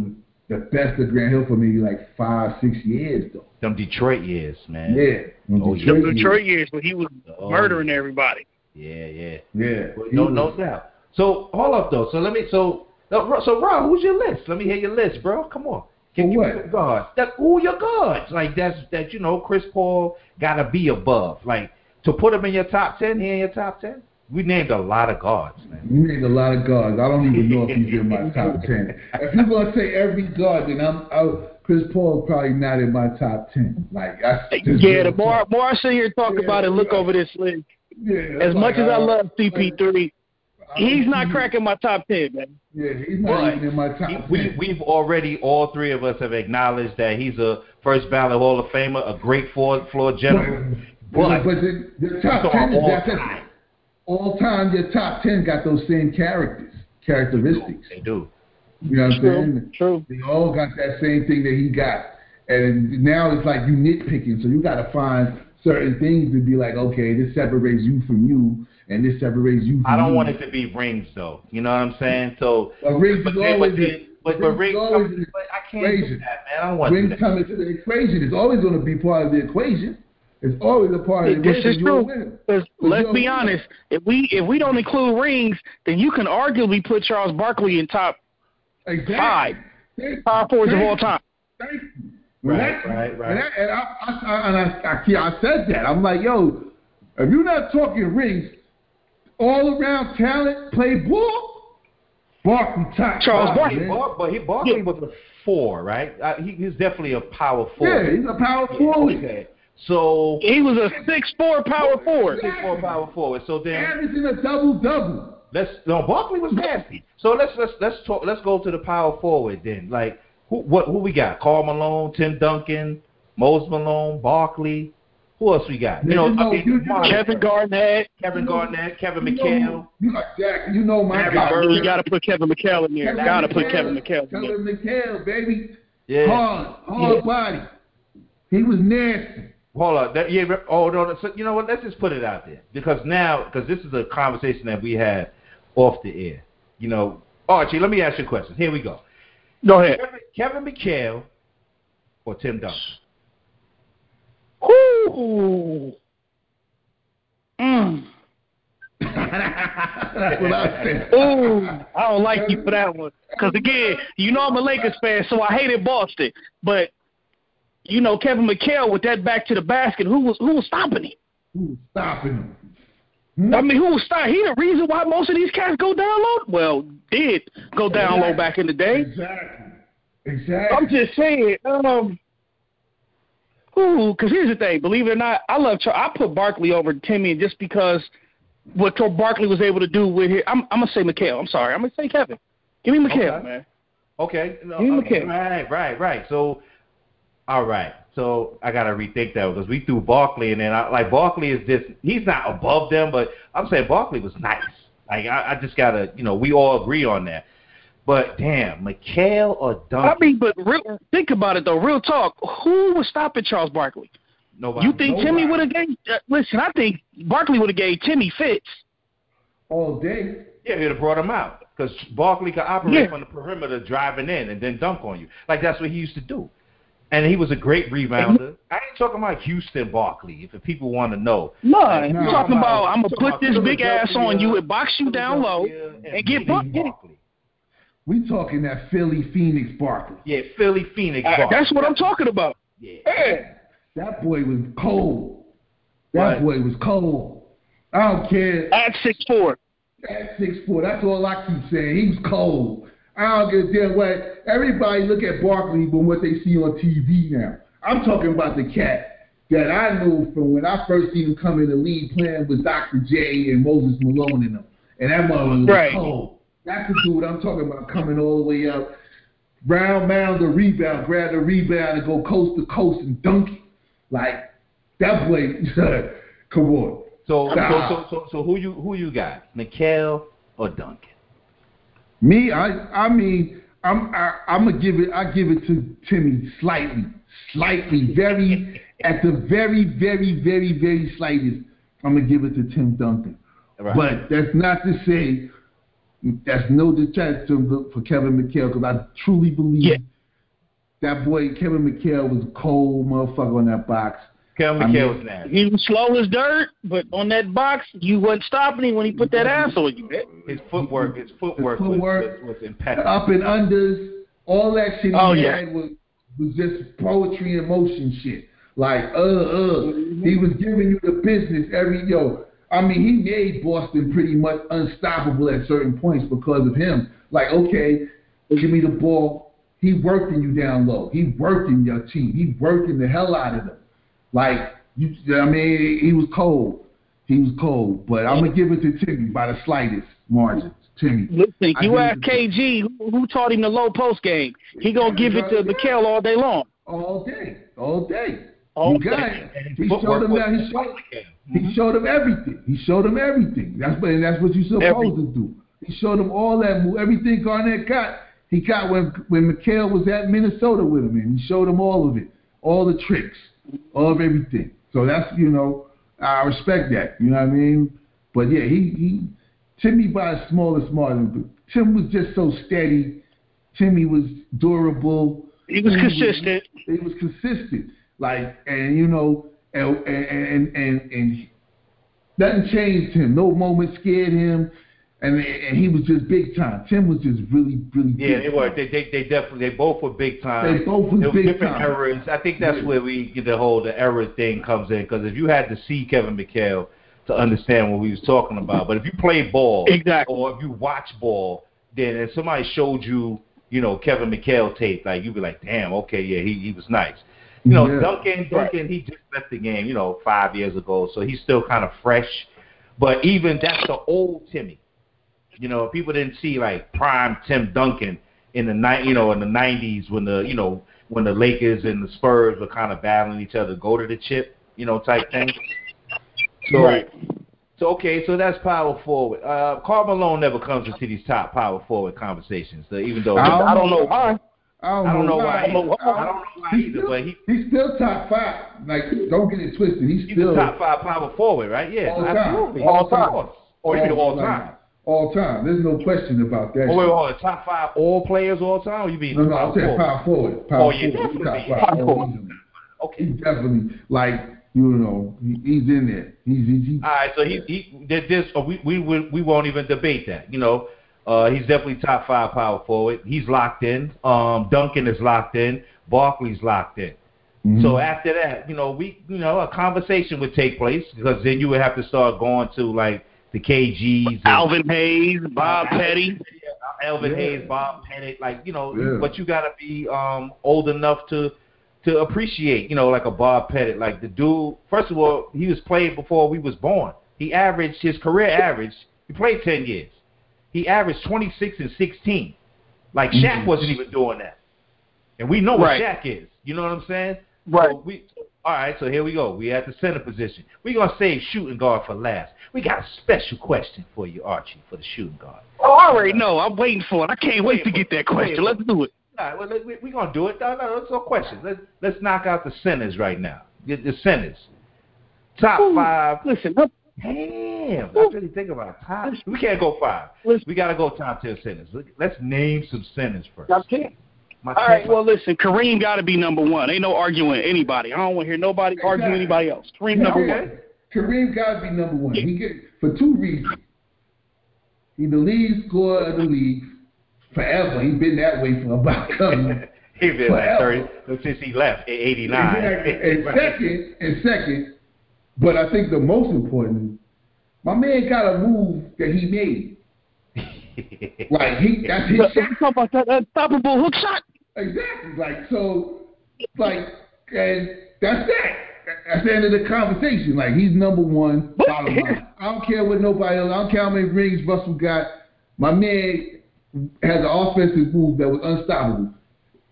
the best of Grant Hill for maybe like five six years though. Them Detroit years, man. Yeah, them Oh, The yeah. years. Detroit years when he was Oh, murdering everybody. Yeah, yeah. Yeah, he No, was- no doubt. So hold up though. So let me. So no, so Rob, who's your list? Let me hear your list, bro. Come on. Can you give what? me guards. That who your guards? Like that's that you know Chris Paul gotta be above. Like to put him in your top ten. He in your top ten. We named a lot of guards, man. You named a lot of guards. I don't even know if he's in my top (laughs) ten. If you're gonna say every guard, then I'm I, Chris Paul's probably not in my top ten. Like I just Yeah, the more more I sit here talk Yeah, about it, look yeah. over this list. Yeah, As it's much like, as I uh, love CP3, he's not he- cracking my top ten, man. Yeah, he's not But even in my top he- ten. we, we've already, all three of us have acknowledged that he's a first ballot Hall of Famer, a great floor, floor general. But, But, but the, the top ten is all that's time. all time. Your top ten got those same characters, characteristics. They do. You know what I'm saying? True. They all got that same thing that he got. And now it's like you nitpicking, so you got to find certain things to be like, okay, this separates you from you, and this separates you from I don't me. want it to be rings, though. You know what I'm saying? So, But rings but, is then- always but, then- but, but rings rings, is always come- but I can't do equation. that, man. I don't want Rings that. come into the equation. It's always going to be part of the equation. It's always a part of the This is true. Because let's be winner. honest, if we if we don't include rings, then you can arguably put Charles Barkley in top Exactly. Five. Thank- power forwards of all time. Thank you. When Right, that- right, right. And, that, and I, I, I, and I, I, I said that. I'm like, yo, if you're not talking rings, all around talent, play ball, Barkley top. Charles five, Barkley, man. Bar- but he Barkley Yeah. was a four, right? Uh, he, he's definitely a power forward. Yeah, forward. he's a power Yeah, forward. okay. So He was a six four power forward. six four power forward. So then Averaging a double double. let's no Barkley was nasty. So let's let's let's talk. Let's go to the power forward then. Like who what who we got? Karl Malone, Tim Duncan, Mose Malone, Barkley. Who else we got? You know, You know, I mean, you- you come on. Kevin Garnett. Kevin Garnett, Kevin You McHale. know, you got Jack. You know my Larry guy. Bird. You got to put Kevin McHale in there. Kevin Got to put Kevin McHale in there. Kevin McHale, baby. Yeah. Hard, hard Yeah. body. He was nasty. Hold on. That, yeah. re- Oh no. So, you know what? Let's just put it out there because now, because this is a conversation that we had off the air. You know, Archie. Let me ask you a question. Here we go. Go ahead. Kevin, Kevin McHale or Tim Duncan? Ooh. Mm. That's what I said. Ooh, I don't like you for that one. Because again, you know I'm a Lakers fan, so I hated Boston. But you know Kevin McHale with that back to the basket, who was who was stopping him? Who was stopping him? I mean, who was stopping? He the reason why most of these cats go down low. Well, did go down low back in the day. Exactly. Exactly. I'm just saying. Um, ooh, because here's the thing. Believe it or not, I love. Char- I put Barkley over Timmy just because what Tor- Barkley was able to do with his. I'm, I'm gonna say McHale. I'm sorry. I'm gonna say Kevin. Give me McHale, Okay. man. Okay. No, Ian okay. McKay. Right, right, right. So, all right. So I gotta rethink that because we threw Barkley and then I, like Barkley is just he's not above them, but I'm saying Barkley was nice. Like I, I just gotta, you know, we all agree on that. But damn, McHale or Duncan? I mean, but real, think about it though. Real talk. Who was stopping Charles Barkley? Nobody. You think Timmy would have gave? Uh, listen, I think Barkley would have gave Timmy fits. All day. Yeah, he'd have brought him out because Barkley could operate Yeah. from the perimeter, driving in and then dunk on you. Like that's what he used to do. And he was a great rebounder. I ain't talking about Houston Barkley. If people want to know, No, Like, you're talking I'm about I'm gonna put this big ass on you and box you down low Philadelphia and get Billy. Get. Barkley. We talking that Philly Phoenix Barkley. Yeah, Philly Phoenix. Uh, that's what I'm talking about. Yeah. Yeah. That boy was cold. That Right. boy was cold. I don't care. At six four. At six four, that's all I keep saying. He was cold. I don't give a damn what. Everybody look at Barkley from what they see on TV now. I'm talking about the cat that I knew from when I first seen him come in the league playing with Dr. J and Moses Malone in them. And that motherfucker was Right. cold. That's the dude I'm talking about coming all the way up. Round mound the rebound, grab the rebound and go coast to coast and dunk it. Like that boy (laughs) come on. So, so, Nah. so, so, so, who you who you got, McHale or Duncan? Me, I I mean, I'm I, I'm gonna give it. I give it to Timmy slightly, slightly, very at the very, very, very, very slightest. I'm gonna give it to Tim Duncan. Right. But that's not to say that's no detraction for Kevin McHale because I truly believe Yeah. that boy Kevin McHale was a cold motherfucker on that box. Kevin I McHale mean- was nasty. He was slow as dirt, but on that box, you wasn't stopping him when he put that ass on you. His footwork, his footwork, His footwork, was, was, was impeccable. up and unders, all that shit he Oh, yeah. was, was just poetry and motion shit. Like, uh, uh, he was giving you the business every, yo, I mean, he made Boston pretty much unstoppable at certain points because of him. Like, okay, give me the ball. He working you down low. He working your team. He working the hell out of them. Like, you, I mean, he was cold. He was cold. But I'm going to give it to Timmy by the slightest margin. Timmy. Listen, you ask KG who, who taught him the low post game. He gonna give it to McHale all day long. all day, all day. All you got it. He showed him that. He showed, impeccable. he showed him everything. He showed him everything. That's what that's what you're supposed Every- to do. He showed him all that move, everything Garnett got. He got when when McHale was at Minnesota with him, and he showed him all of it, all the tricks, all of everything. So that's you know, I respect that. You know what I mean? But yeah, he he Timmy by the smallest margin, but Tim was just so steady. Timmy was durable. He was Timmy consistent. he was consistent. Like, and you know, and and and and, and nothing changed him. No moment scared him. and and he was just big time. Tim was just really, really. Yeah, they were. They, they they definitely they both were big time. They both was There big different time. errors. I think that's Yeah. where we get the whole the error thing comes in because if you had to see Kevin McHale to understand what we was talking about, but if you play ball Exactly. or if you watch ball, then if somebody showed you, you know, Kevin McHale tape, like you'd be like, damn, okay, yeah, he he was nice. You know, Yeah. Duncan, Duncan, he just left the game, you know, five years ago, so he's still kind of fresh. But even that's the old Timmy. You know, people didn't see like prime Tim Duncan in the night, you know, in the '90s when the, you know, when the Lakers and the Spurs were kind of battling each other, go to the chip, you know, type thing. So, Right. so okay, so that's power forward. Uh, Karl Malone never comes into these top power forward conversations, so even though I don't I don't know why. I don't, I don't know why. I don't know Either. I don't know why He's either, still, but he, he's still top five. Like, don't get it twisted. He's, he's still top five power forward, right? Yeah, all time. absolutely. All Of time. Or you mean all time? All time. There's no question about that. Oh, wait, shit. hold on. Top five all players all time? Or you mean no, no, power I'm saying power forward. Oh, power Oh, yeah, forward. He's top definitely. five. Power Oh, forward. Okay. he's definitely like you know he, he's in there. He's, he's, he's All right, so he he did this. We we we we won't even debate that. You know, uh, he's definitely top five power forward. He's locked in. Um, Duncan is locked in. Barkley's locked in. Mhm. So after that, you know, we you know a conversation would take place because then you would have to start going to like the KGs, and Elvin Hayes, Bob Pettit. Elvin Yeah. Hayes, Bob Pettit, like you know, Yeah. but you got to be um old enough to to appreciate, you know, like a Bob Pettit, like the dude. First of all, he was played before we was born. He averaged his career average. He played ten years. He averaged twenty six and sixteen. Like Shaq Mhm. wasn't even doing that, and we know what Right. Shaq is. You know what I'm saying? Right. So we, all right, so here we go. We at the center position. We're gonna save shooting guard for last. We got a special question for you, Archie, for the shooting guard. Oh, I already know. I'm waiting for it. I can't wait to get that question. Let's do it. All right, well, let- we're going to do it. No, no, no questions. Let's, let's knock out the centers right now. The, the centers. Top Ooh, five. Listen, up. Damn, let's really think about it. top. We can't go five. Listen. We got to go top 10 centers. Let's name some centers first. Top ten. My All right. my- Well, listen. Kareem got to be number one. Ain't no arguing anybody. I don't want to hear nobody argue Exactly. anybody else. Kareem number Yeah. one. Kareem got to be number one. He get for two reasons. He's the lead scorer of the league forever. He's been that way for about coming. (laughs) he been like 30 since he left in 89. Exactly. And (laughs) second, and second, but I think the most important, my man got a move that he made. (laughs) Like he, that's his You shot. talking about that unstoppable hook shot? Exactly. Like so, like, and that's that. That's the end of the conversation. Like he's number one. Bottom line. I don't care what nobody else. I don't care how many rings Russell got. My man has an offensive move that was unstoppable.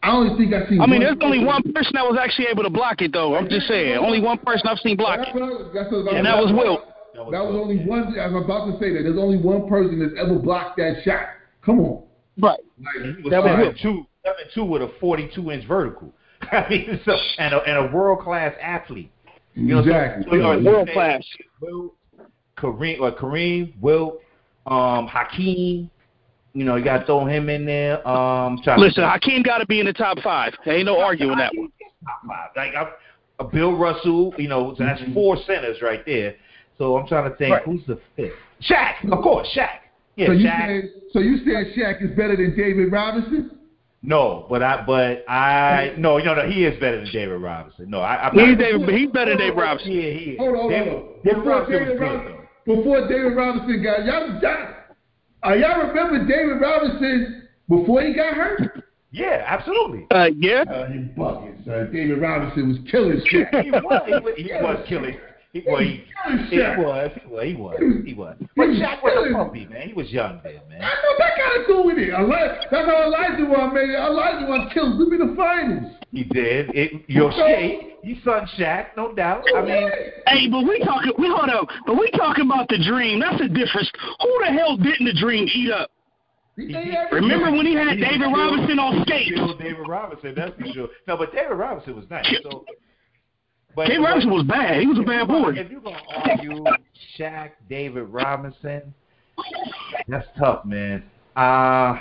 I only think I seen. I mean, one there's only one person that was actually able to block it, though. I'm just saying. Only one person I've seen block it. what I- that's what I And that was Wilt. That was That was only yeah. one. I was about to say that. There's only one person that's ever blocked that shot. Come on. Right. Like, He was That was seven two, seven two with a 42 inch vertical. (laughs) I mean, so, and a, and a world class athlete. You know, so- exactly. so, Yeah, world class. Wilt, Kareem, or Kareem, Wilt, um, Hakeem. You know, you got to throw him in there. Um, trying to Listen. Hakeem got to be in the top five. There ain't no arguing that one. Top five. Like I'm, uh, Bill Russell. You know, so that's Mhm. four centers right there. So I'm trying to think, Right. who's the fifth? Shaq, of course, Shaq. Yeah, so you Shaq. saying so you saying Shaq is better than David Robinson? No, but I, but I, no, no, no. He is better than David Robinson. No, I, I'm He's, not. David, he's better than Dave Robinson. Yeah, he is. Hold on, David, hold on. David Before Robinson was David, good before David Robinson got y'all, y'all, uh, y'all remember David Robinson before he got hurt? Yeah, absolutely. Uh, yeah. Uh, you bugging, son. David Robinson was killing Shaq. He was, he was, he was killing. (laughs) He, well, he, he was, he was, he was, he was. But Shaq was a puppy, man. He was young then, man. I man. know that got to do with it. Eli- that's how Olajuwon, man. Elijah won killed them in the finals. He did. It, your shade, he son Shaq, no doubt. I mean, Hey, but we talking. We hold up. But we talking about the dream. That's a difference. Who the hell didn't the dream eat up? He- Remember when he had He David Robinson on he skates? killed David Robinson, that's for sure. No, but David Robinson was nice. So, but, David Robinson was bad. He was a bad boy. If you're gonna argue Shaq, David Robinson, that's tough, man. Uh,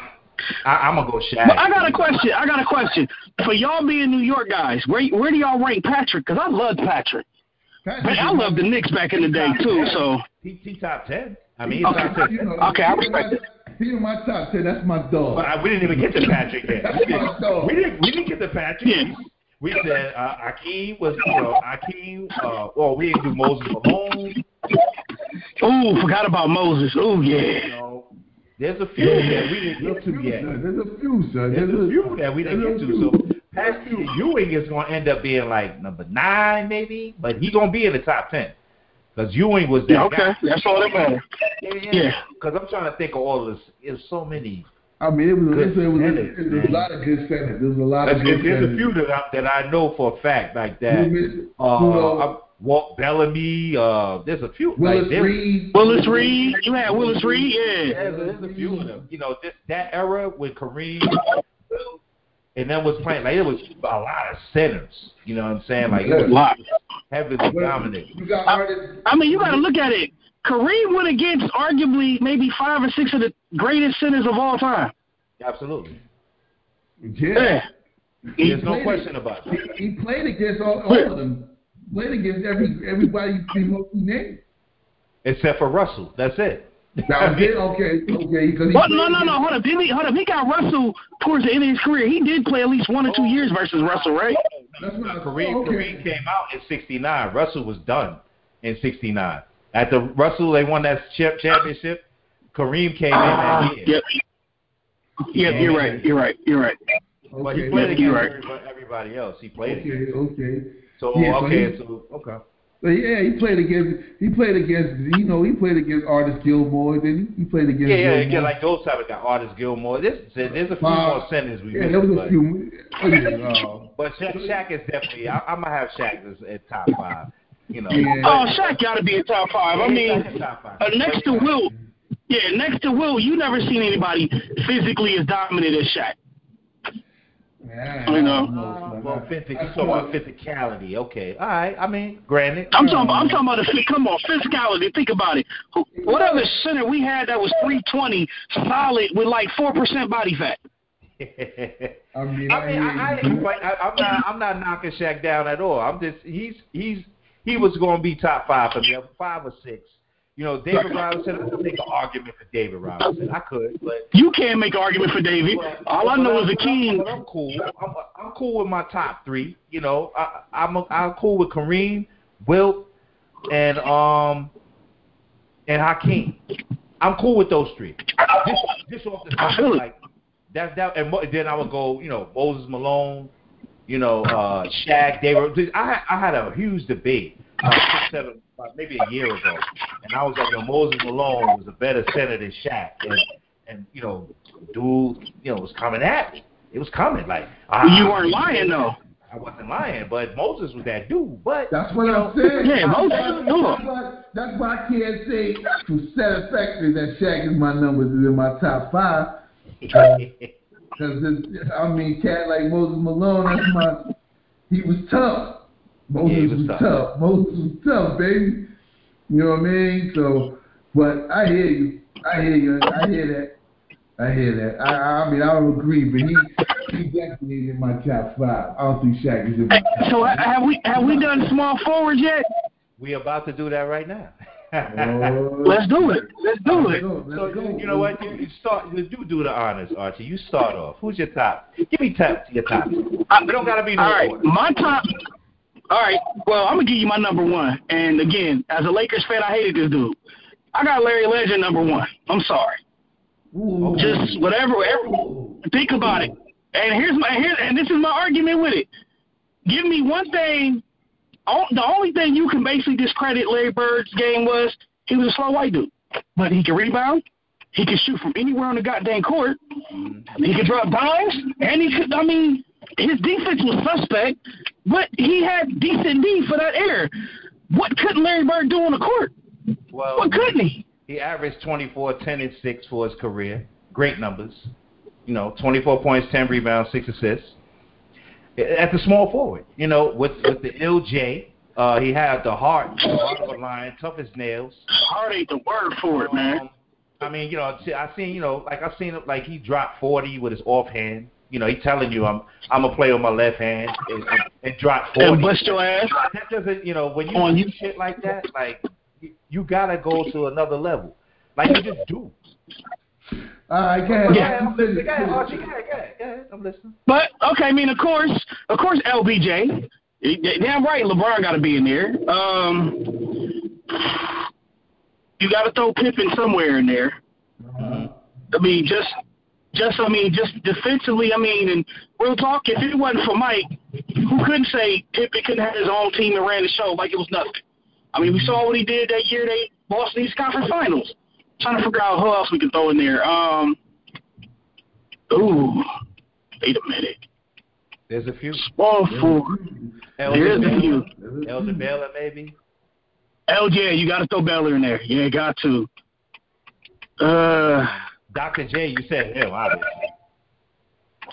I, I'm gonna go Shaq. But I got a question. I got a question for y'all being New York guys. Where where do y'all rank Patrick? Because I love Patrick. Man, I love the Knicks back in the day too. So he, he top ten. I mean, he's Okay. top ten. You know, Okay, I he in respect my- it. He in my top ten. That's my dog. But I, we didn't even get to Patrick yet. We didn't, we didn't. We didn't get to Patrick. Yeah. We said uh, Akeem was, you know, Akeem. Uh, well, we didn't do Moses Malone. ooh, forgot about Moses. Ooh You yeah. know, there's a few that we didn't get to yet. There's a few, son. There's a a- few that we didn't get to. few. So Pat Ewing is going to end up being like number nine, maybe, but he's going to be in the top ten because Ewing was that Yeah, okay, guy. that's all that matters. Yeah. Because I'm trying to think of all this. There's so many. I mean, it was, Good it was, it was, it was a lot of good centers. There was a lot There's, of good there's a few that I, that I know for a fact like that. miss- Uh, you know, I'm- Walt Bellamy. Uh, there's a few. Willis like, there's, Reed. Willis Reed, you had Willis Reed, yeah. There's, there's a few of them. You know, this that era with Kareem, and then was playing like it was a lot of centers. You know what I'm saying? Like it A was lot. heavily But dominant. You got artists. I mean, you got to look at it. Kareem went against arguably maybe five or six of the greatest centers of all time. Absolutely. Yeah. He There's no question it. about it. He, he played against all, all of them. Played against every everybody he mostly named. Except for Russell. That's it. That was it. Okay. Okay. Because he What? No, no, no. Hold up. Didn't he, hold up. He got Russell towards the end of his career. He did play at least one or two oh. years versus Russell, right? That's what I Kareem, oh, okay. Kareem came out in '69. Russell was done in '69. After Russell, they won that championship. Kareem came in that year. Yep. Yep. You're right. You're right. You're right. But he Okay. played You're against right. everybody, everybody else. He played against. Okay. Okay. So Yeah, so okay, he- so okay. But yeah, he played against. He played against. You know, he played against Artis Gilmore. Didn't he? He played against. Yeah, yeah, Gilmore. yeah, like those type of guys, Artis Gilmore. There's there's a few Uh, more centers we Yeah, missed, there was a but, few. Yeah, uh, but Shaq, Shaq is definitely. I, I'm gonna have Shaq as at top five. You know. Yeah. Oh, Shaq got to be in top five. I mean, Shaq top five. uh, next to Will. Yeah, next to Will, you never seen anybody physically as dominant as Shaq. yeah, I know. Uh, well, physic, you talking about physicality? Okay, all right. I mean, granted. I'm talking. About, I'm talking about the. Come on, physicality. Think about it. Who, what other center we had that was 320, solid with like four percent body fat? (laughs) I mean, I mean, I, I, but I, I'm not, I'm not knocking Shaq down at all. I'm just, he's, he's, he was going to be top five for me, five or six. You know, David Robinson. I could make an argument for David Robinson. I could, but You can't make an argument for David. but- All I know I'm- is but I'm- I'm cool. I'm, I'm cool with my top three. You know, I, I'm, I'm cool with Kareem, Wilt, and um, and Hakeem. I'm cool with those three. Just, just off the top, like that. That and mo- then I would go. You know, Moses Malone. You know, uh, Shaq. They were. I I had a huge debate. Uh, six, seven, uh, maybe a year ago, and I was like, yo, Moses Malone was a better center than Shaq, and and you know, dude, you know, was coming at me. It was coming like ah, You weren't lying though. I wasn't lying, but Moses was that dude. But That's what you I'm saying. Yeah, that's, most- that's, why, that's why I can't say for satisfactory that Shaq is my numbers is in my top five. (laughs) Because I mean, cat like Moses Malone, that's my. He was tough. Moses Yeah, he was, was tough. tough. Moses was tough, baby. You know what I mean? So, but I hear you. I hear you. I hear that. I hear that. I, I mean, I don't agree, but he he definitely is in my top five. I don't think Shaq is in my top So ha- have we have we done small forwards yet? we about to do that right now. Oh, Let's do it. Let's do Let's it. go. Let's So go. you know what? You, you start. You do do the honors, Archie. You start off. Who's your top? Give me top your top. It don't gotta be no All right, order. my top. All right, well, I'm gonna give you my number one. And again, as a Lakers fan, I hated this dude. I got Larry Legend number one. I'm sorry. Ooh. Just whatever. whatever think about it. And here's my here, and this is my argument with it. Give me one thing. Oh, the only thing you can basically discredit Larry Bird's game was he was a slow white dude, but he could rebound. He could shoot from anywhere on the goddamn court. He could drop dimes, and he could. I mean, his defense was suspect, but he had decent D for that era. What couldn't Larry Bird do on the court? Well, What couldn't he? he averaged 24, 10, and 6 for his career. Great numbers. You know, 24 points, 10 rebounds, 6 assists. At the small forward, you know, with with the LJ, uh, he had the heart, the heart of a lion, tough as nails. Heart ain't the word for it, man. Um, I mean, you know, I seen, you know, like I seen it, like he dropped 40 with his offhand. You know, he telling you I'm I'm gonna play with my left hand, and, and, and drop forty. And bust your ass. That doesn't, you know, when you On do you. shit like that, like you, you gotta go to another level. Like you just do. All right, go ahead. Go Yeah. I'm listening. Go ahead, Archie. Go ahead, go ahead, go ahead. I'm listening. But okay, I mean, of course, of course, LBJ. Damn right, LeBron got to be in there. Um, you got to throw Pippen somewhere in there. I mean, just, just I mean, just defensively. I mean, and real talk. If it wasn't for Mike, who couldn't say Pippen couldn't have his own team and ran the show like it was nothing? I mean, we saw what he did that year. They lost in these conference finals. trying to figure out who else we can throw in there. Um, ooh, wait a minute. There's a few. Small forward. There's a few. Baylor, Elgin Baylor, maybe. LJ, you got to throw Baylor in there. Yeah, got to. Uh, Dr. J, you said him, obviously.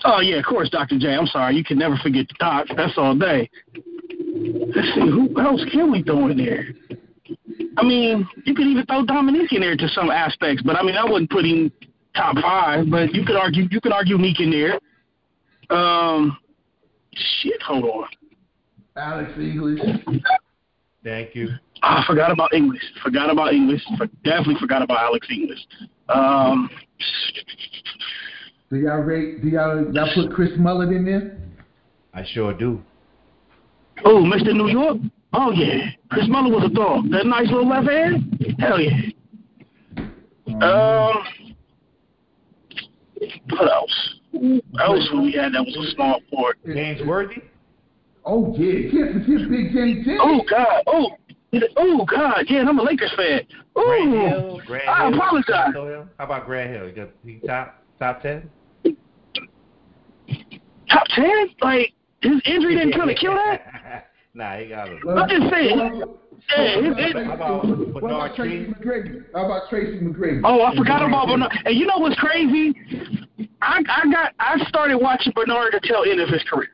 oh yeah, of course, Dr. J. I'm sorry, you can never forget the doc. That's all day. Let's see, who else can we throw in there? I mean, you could even throw Dominique in there to some aspects, but I mean, I wouldn't put him top five. But you could argue, you could argue Meek in there. Um, shit, hold on. Alex English. Thank you. I forgot about English. Forgot about English. For, definitely forgot about Alex English. Um, Do y'all rate? Do y'all y'all put Chris Mullin in there? I sure do. oh, Mr. New York. Oh yeah, Chris Mullin was a dog. That nice little left hand. Hell yeah. Um, what else? Who else we had that was a small forward? James Worthy? Oh yeah, can't forget Big James James. Oh God. Oh. Oh God. Yeah, I'm a Lakers fan. Grant Hill? Grant I Hill? apologize. How about Grant Hill? You got he top top ten? Top ten? Like his injury didn't kind of (laughs) kill that. (laughs) nah, he got him. I'm just saying. Yeah, his, his, How about What Bernard about Tracy King? McGrady? How about Tracy McGrady? Oh, I forgot about Bernard. And you know what's crazy? I I got I started watching Bernard to tell end of his career.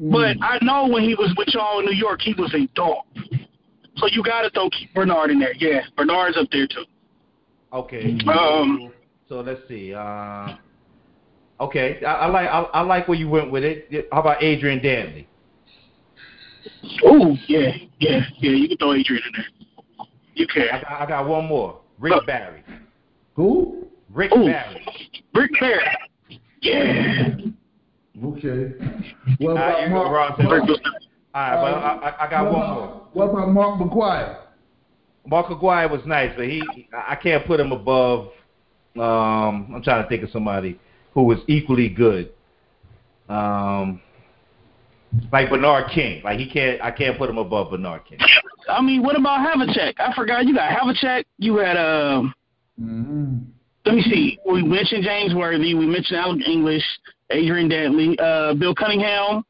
Mm. But I know when he was with y'all in New York, he was a dog. So you got to throw Bernard in there. Yeah, Bernard's up there too. Okay. Um, so let's see. Uh, okay, I, I like I, I like where you went with it. How about Adrian Dantley? Oh yeah, yeah, yeah. You can throw Adrian in there. You I can. got, I got one more. Rick Barry. Who? Rick Ooh. Barry. Rick Barry. Yeah. Okay. (laughs) What about you Mark? Ross. Rick was, All right, but I, I, I got one about, more. What about Mark Aguirre? Mark Aguirre was nice, but he I can't put him above. Um, I'm trying to think of somebody who was equally good. Um, like Bernard King. Like he can't. I can't put him above Bernard King. I mean, what about Havlicek? I forgot you got Havlicek. You had um. Mm-hmm. Let me see. We mentioned James Worthy. We mentioned Alec English, Adrian Dantley, uh, Bill Cunningham.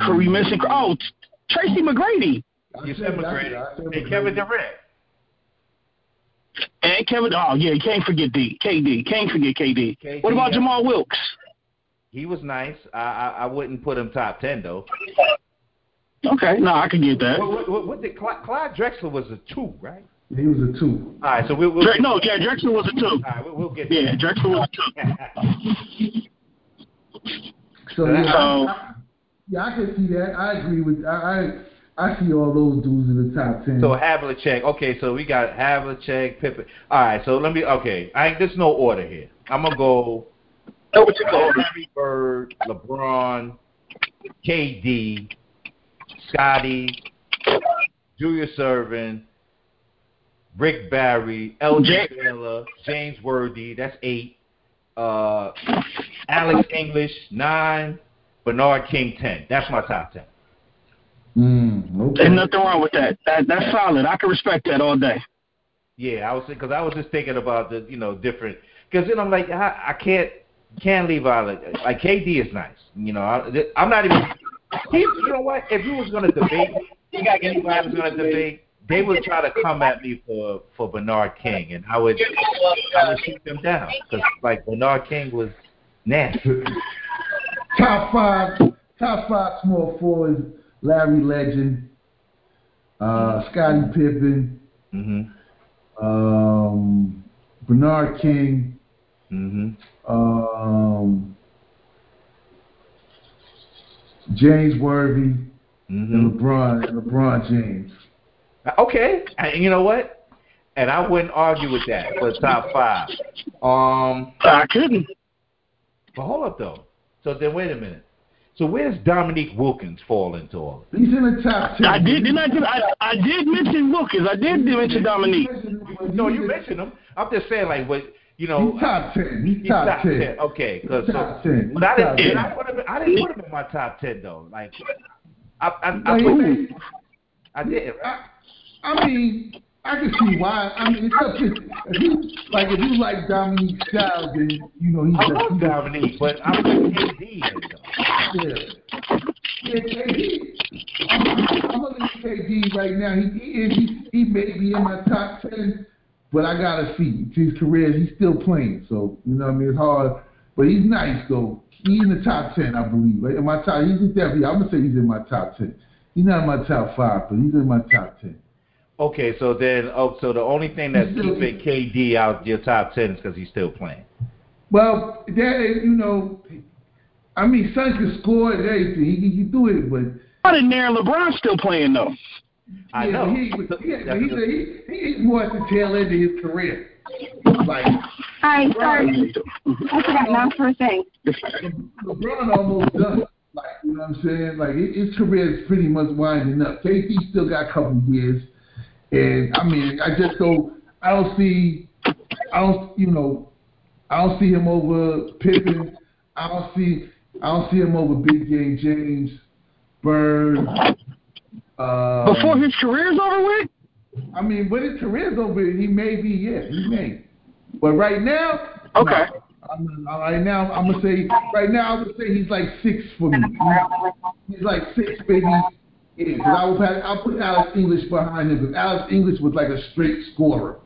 Could we missing? Oh, T- Tracy McGrady You said McGrady. And Kevin Durant. and Kevin. Oh yeah, you can't forget D. KD. Can't forget KD. KD, what about yeah. Jamaal Wilkes? He was nice. I, I I wouldn't put him top ten though. Okay, no, I can get that. What, what, what, what did Clyde, Clyde Drexler was a two, right? He was a two. All right, so we'll, we'll Dre- no, yeah, Drexler was a two. All right, we'll, we'll get. Yeah, Drexler was a two. (laughs) So yeah, I, I, yeah, I can see that. I agree with. I I, I see all those dudes in the top ten. So Havlicek. Okay, so we got Havlicek, Pippen. All right, so let me. Okay, I there's no order here. I'm gonna go. No, what you call? Larry Bird, LeBron, KD, Scottie, Julius Erving, Rick Barry, LJ Jay- Taylor, James Worthy. That's eight. Uh, Alex English nine. Bernard King ten. That's my top ten. Mm, okay. There's nothing wrong with that. That that's solid. I can respect that all day. Yeah, I was because I was just thinking about the you know different because then I'm like I, I can't can't leave out like, like KD is nice. You know I, I'm not even. He, you know what? If you was gonna debate, you got anybody was gonna debate, they would try to come at me for for Bernard King, and I would I would shoot them down because like Bernard King was nasty. (laughs) top five, top five small forwards: Larry Legend, uh, Scottie Pippen, Mhm. um, Bernard King, Mhm. um, James Worthy, Mhm. and LeBron, and LeBron James. Okay, and you know what? And I wouldn't argue with that for the top five. Um, I couldn't. but hold up though. So then, wait a minute. So where's Dominique Wilkins fall into all of He's in the top ten. I did. Didn't I? I, I did mention Lucas. I did mention Dominique. No, you mentioned him. I'm just saying, like, what you know. He's top ten. He's, He's top, ten. Okay, because He's top ten. but I didn't. ten. I, put him, I didn't put him in my top ten though. Like, I I, I, Like, put, I did. I, I mean, I can see why. I mean, it's up to if you like if you like Dominique Styles, then you know he's I a, love Dominique, but I'm with KD. in it, though. Yeah. Yeah, KD. I'm, I'm looking at KD right now. He, he. He, he may be in my top ten, but I gotta see his career. He's still playing, so you know what I mean. It's hard, but he's nice though. He's in the top ten, I believe. Right? In my top, he's definitely. I'm gonna say he's in my top ten. He's not in my top five, but he's in my top ten. Okay, so then, oh, so the only thing that's still- keeping KD out your top ten is because he's still playing. Well, that is, you know, I mean, son can score and everything. He, he can do it, but I didn't there. LeBron's still playing though. I yeah, know. He, yeah, but That's he's, good. he, he's more at the tail end of his career. Like Hi, sorry. I forgot my first thing. LeBron almost done. Like you know what I'm saying? Like his, his career is pretty much winding up. KD still got a couple years, and I mean, I just don't. I don't see. I don't. You know. I don't see him over Pippen. I don't see. I don't see him over Big Game James, Bird. Uh, Before his career's over with. I mean, when his career's over, he may be. Yeah, he may. But right now, Okay. no. I'm, right now, I'm gonna say. Right now, I'm gonna say he's like six for me. He's like six, maybe. Yeah, 'cause I will have, I'll put Alex English behind him because Alex English was like a straight scorer,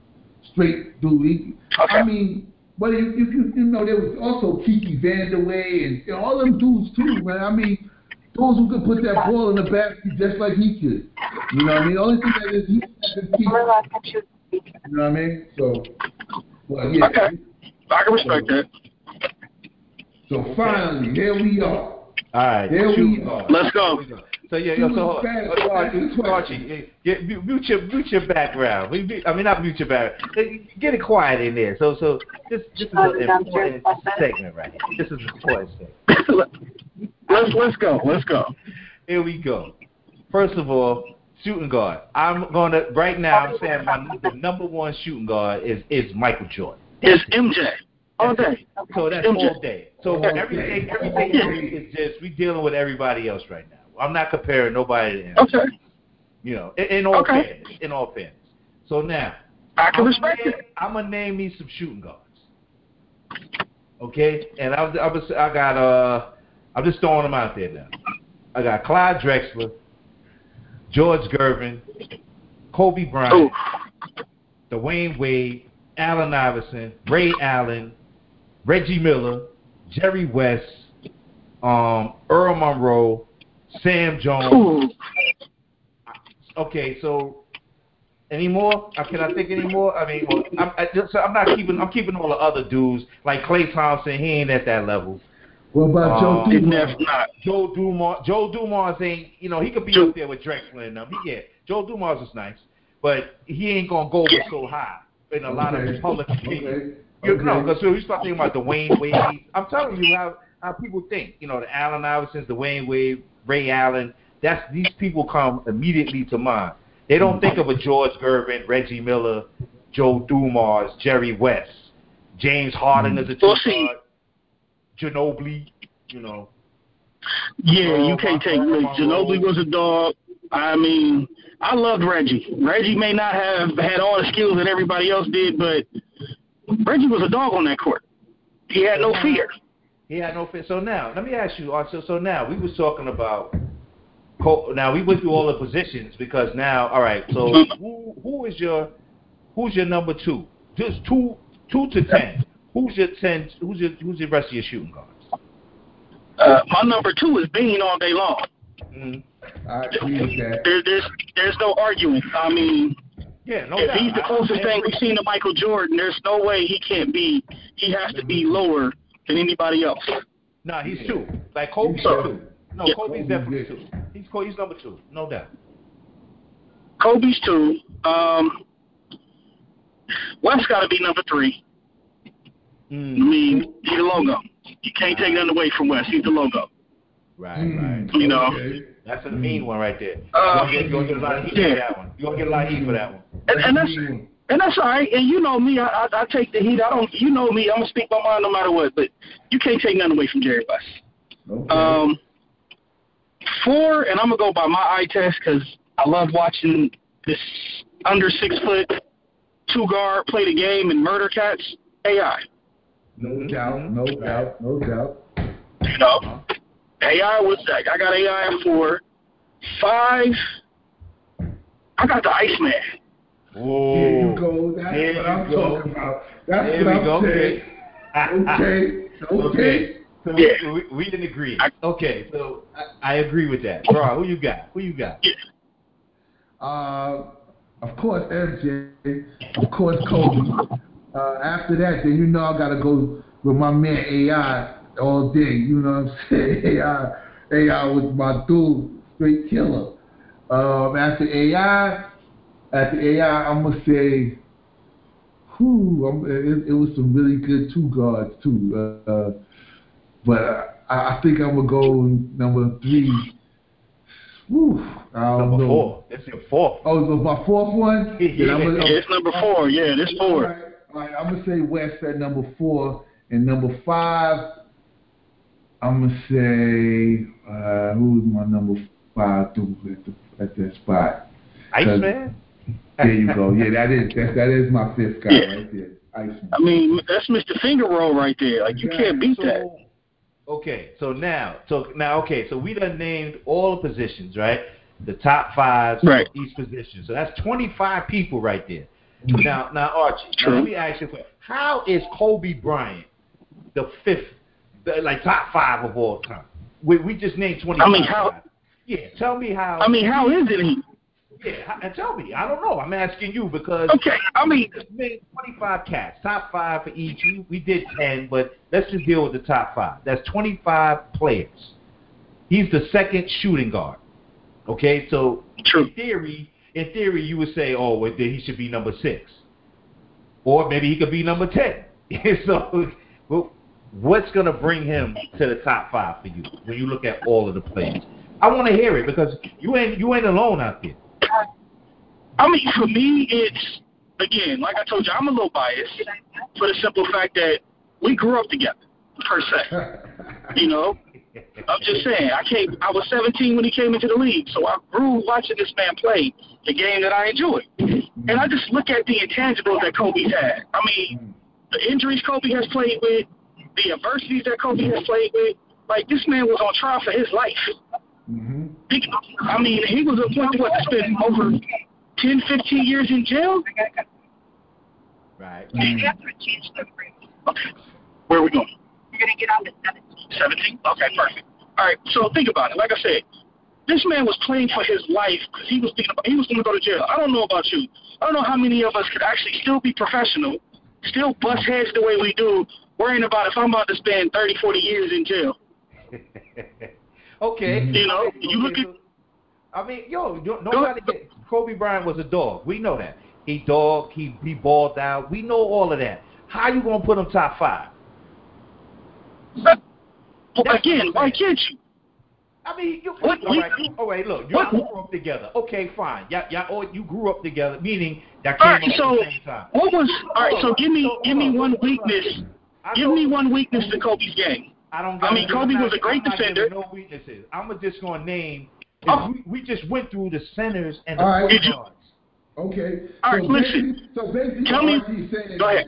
straight dude. He, Okay. I mean, but you, you, you- you know, there was also Kiki Vandeweghe and you know, all them dudes too, man. I mean, those who could put that ball in the basket just like he could. You know what I mean? The only thing that is he has to keep. You know what I mean? So, well, yeah. Okay. I can respect that. So finally, here we are. All right, There we are. Let's go. Here we So yeah, yo, so hold on. Fast, Archie. Archie, yeah, yeah, mute your mute your background. We- we- I mean, not mute your background. Get it quiet in there. So so this this is an important segment right here. This is an important segment. let's let's go. Let's go. Here we go. First of all, shooting guard. I'm gonna right now. I'm saying my the number one shooting guard is is Michael Jordan. It's MJ all day. So that's MJ. all day. So All everything day. everything is just we dealing with everybody else right now. I'm not comparing nobody to him. Okay. You know, in, in all Okay. fairness. In all fairness. So now I can I'm respect gonna, it. I'm gonna name me some shooting guards. Okay, and I was, I was, I got, uh, I'm just throwing them out there now. I got Clyde Drexler, George Gervin, Kobe Bryant, Ooh. Dwyane Wade, Allen Iverson, Ray Allen, Reggie Miller, Jerry West, um, Earl Monroe, Sam Jones. Okay, so any more? Uh, Can I think any more? I mean, well, I'm, I, so I'm not keeping. I'm keeping all the other dudes like Klay Thompson. He ain't at that level. What about Um, Joe Dumars? not. Joe Dumars. Joe Dumars ain't. You know, he could be Joe- up there with Drexler and them. He yeah. Joe Dumars is nice, but he ain't gonna go with so high in a lot of Okay. public opinion. Okay. You know, Okay. because we start thinking about Dwyane Wade. I'm telling you how how people think. You know, the Allen Iversons, the Wayne Wade, Ray Allen. That's these people come immediately to mind. They don't think of a George Gervin, Reggie Miller, Joe Dumars, Jerry West, James Harden as a two guard, Ginobili. You know, Yeah, you uh, can't take me. Ginobili was a dog. I mean, I loved Reggie. Reggie may not have had all the skills that everybody else did, but Reggie was a dog on that court. He had no fear. He had no fit. So now, let me ask you. uh, So, so now we was talking about. Now we went through all the positions because now, all right. So (laughs) who who is your who's your number two? Just two two to ten. Who's your ten? Who's your who's the rest of your shooting guards? Uh, my number two is Bean all day long. mm I agree with that. There, there's there's no arguing. I mean, Yeah, no if doubt. he's the closest I thing we've seen to Michael Jordan, there's no way he can't be. He has to be lower than anybody else. No, he's two. Like Kobe's So- two. No, Yeah. Kobe's Kobe's definitely two. He's Kobe- he's number two, no doubt. Kobe's two. Um, West got to be number three. I Mm. mean, he's the logo. You can't take nothing away from West. He's the logo. Right, Mm, right. You know. okay. That's a mean one right there. Uh, you're gonna get, you're gonna get a lot of heat yeah. for that one. You're gonna get a lot of heat for that one. And, and that's That's a mean and that's all right. And you know me, I, I I take the heat. I don't. You know me. I'm gonna speak my mind no matter what. But you can't take nothing away from Jerry one. Okay. Um, four, and I'm gonna go by my eye test because I love watching this under six foot two guard play the game and murder cats. AI, no doubt, no doubt, no doubt. you know, AI was that. I got AI at four, five. I got the Iceman. Whoa. Here you go. That's There what I'm go. talking about. That's There what I'm go. saying. Okay. (laughs) Okay. Okay. So Yeah. we, we, we didn't agree. Okay, so I, I agree with that. Bro, who you got? Who you got? Uh, of course, MJ. Of course, Kobe. Uh, after that, then you know I gotta go with my man AI all day. You know what I'm saying? (laughs) AI, AI was my dude, straight killer. Um, after AI, after AI, I'm gonna say, whew, I'm, it, it was some really good two guards too. Uh, but I, I think I'm gonna go number three. Whew, I don't Number know. four. That's your fourth. Oh, so my fourth one? (laughs) Then I'm gonna- It's number four. Yeah, it's All four. right, all right, I'm gonna say West at number four, and number five, I'm gonna say uh, who's my number five dude at, the, at that spot? Iceman? There you go. Yeah, that is that, that is my fifth guy Yeah. right there, Iceman. I mean, that's Mr. Finger Roll right there. Like you can't beat that. Okay, so now, so now, okay, so we done named all the positions, right? The top five Right. of each position. So that's 25 people right there. Mm-hmm. Now, now, Archie, now let me ask you a question. How is Kobe Bryant the fifth, the, like top five of all time? We, we just named 25. I mean, how- Yeah, tell me how. I mean, how is it? Yeah, and tell me. I don't know. I'm asking you because Okay, I mean, just made 25 cats, top five for each. We, did 10, but let's just deal with the top five. That's 25 players. He's the second shooting guard. Okay, so True. in theory, in theory, you would say, oh, well, he should be number six, or maybe he could be number 10. (laughs) so, well, what's going to bring him to the top five for you when you look at all of the players? I want to hear it because you ain't you ain't alone out there. I mean, for me, it's again, like I told you, I'm a little biased for the simple fact that we grew up together, per se. (laughs) You know, I'm just saying. I came. I was 17 when he came into the league, so I grew watching this man play the game that I enjoyed. And I just look at the intangibles that Kobe's had. I mean, the injuries Kobe has played with, the adversities that Kobe has played with. Like this man was on trial for his life. hmm He, I mean, he was appointed what to spend over 10, 15 years in jail. Right. Okay. Where are we going? You're gonna get on to 17. 17? Okay, perfect. All right, so think about it. Like I said, this man was playing for his life because he was thinking about he was going to go to jail. I don't know about you. I don't know how many of us could actually still be professional, still bust heads the way we do, worrying about if I'm about to spend 30, 40 years in jail. (laughs) okay. You know, Okay, you look so- at- I mean, yo, yo nobody. Get, Kobe Bryant was a dog. We know that. He dogged. He he balled out. We know all of that. How you gonna put him top five? But, well, again, why can't you? I mean, you, What- all right, you, all right. Look, y'all what- grew up together. Okay, fine. Y'all, y'all, all, you grew up together, meaning that All came right, so at the same time. what was all right? So give me So, give me on, one on. weakness. Give me one weakness to Kobe's game. I don't. I mean, Kobe was a great I'm defender. No weaknesses. I'm just gonna name. Oh. We, we just went through the centers and the All right. point guards. Okay. All right, so listen. basically, so basically, Tell me- saying Go ahead.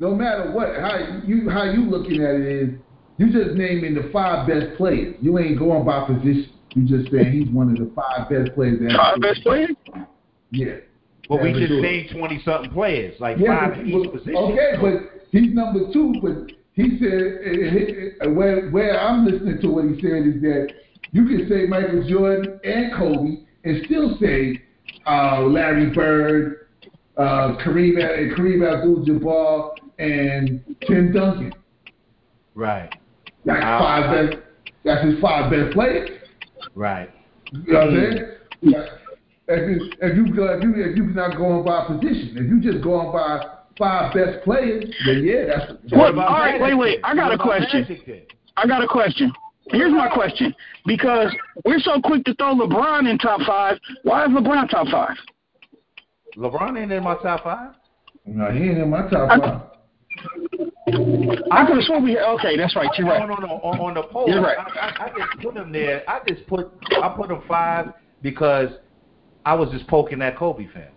no matter what, how you how you looking at it is, you just naming the five best players. You ain't going by position. You just saying he's one of the five best players. that Five best players. Yeah. But we just sure. named twenty something players, like Yeah, five but, each position. okay, but he's number two. But he said uh, uh, uh, where where I'm listening to what he said is that you can say Michael Jordan and Kobe and still say uh, Larry Bird, uh, Kareem Kareem Abdul-Jabbar, and Tim Duncan. right. That's Uh, five best. That's his five best players. Right. You know what I'm saying? Like, If you if you go- if you if you're not going by position, if you just going by five best players, then yeah, that's What that's- all right, wait, wait. I got a What about question. I got a question. Here's my question. Because we're so quick to throw LeBron in top five, why is LeBron top five? LeBron ain't in my top five. No, he ain't in my top I- five. I could have sworn we okay, that's right, you're right. no, no. On, on the poll, You're right. I, I, I just put him there. I just put I put him five because I was just poking at Kobe fans.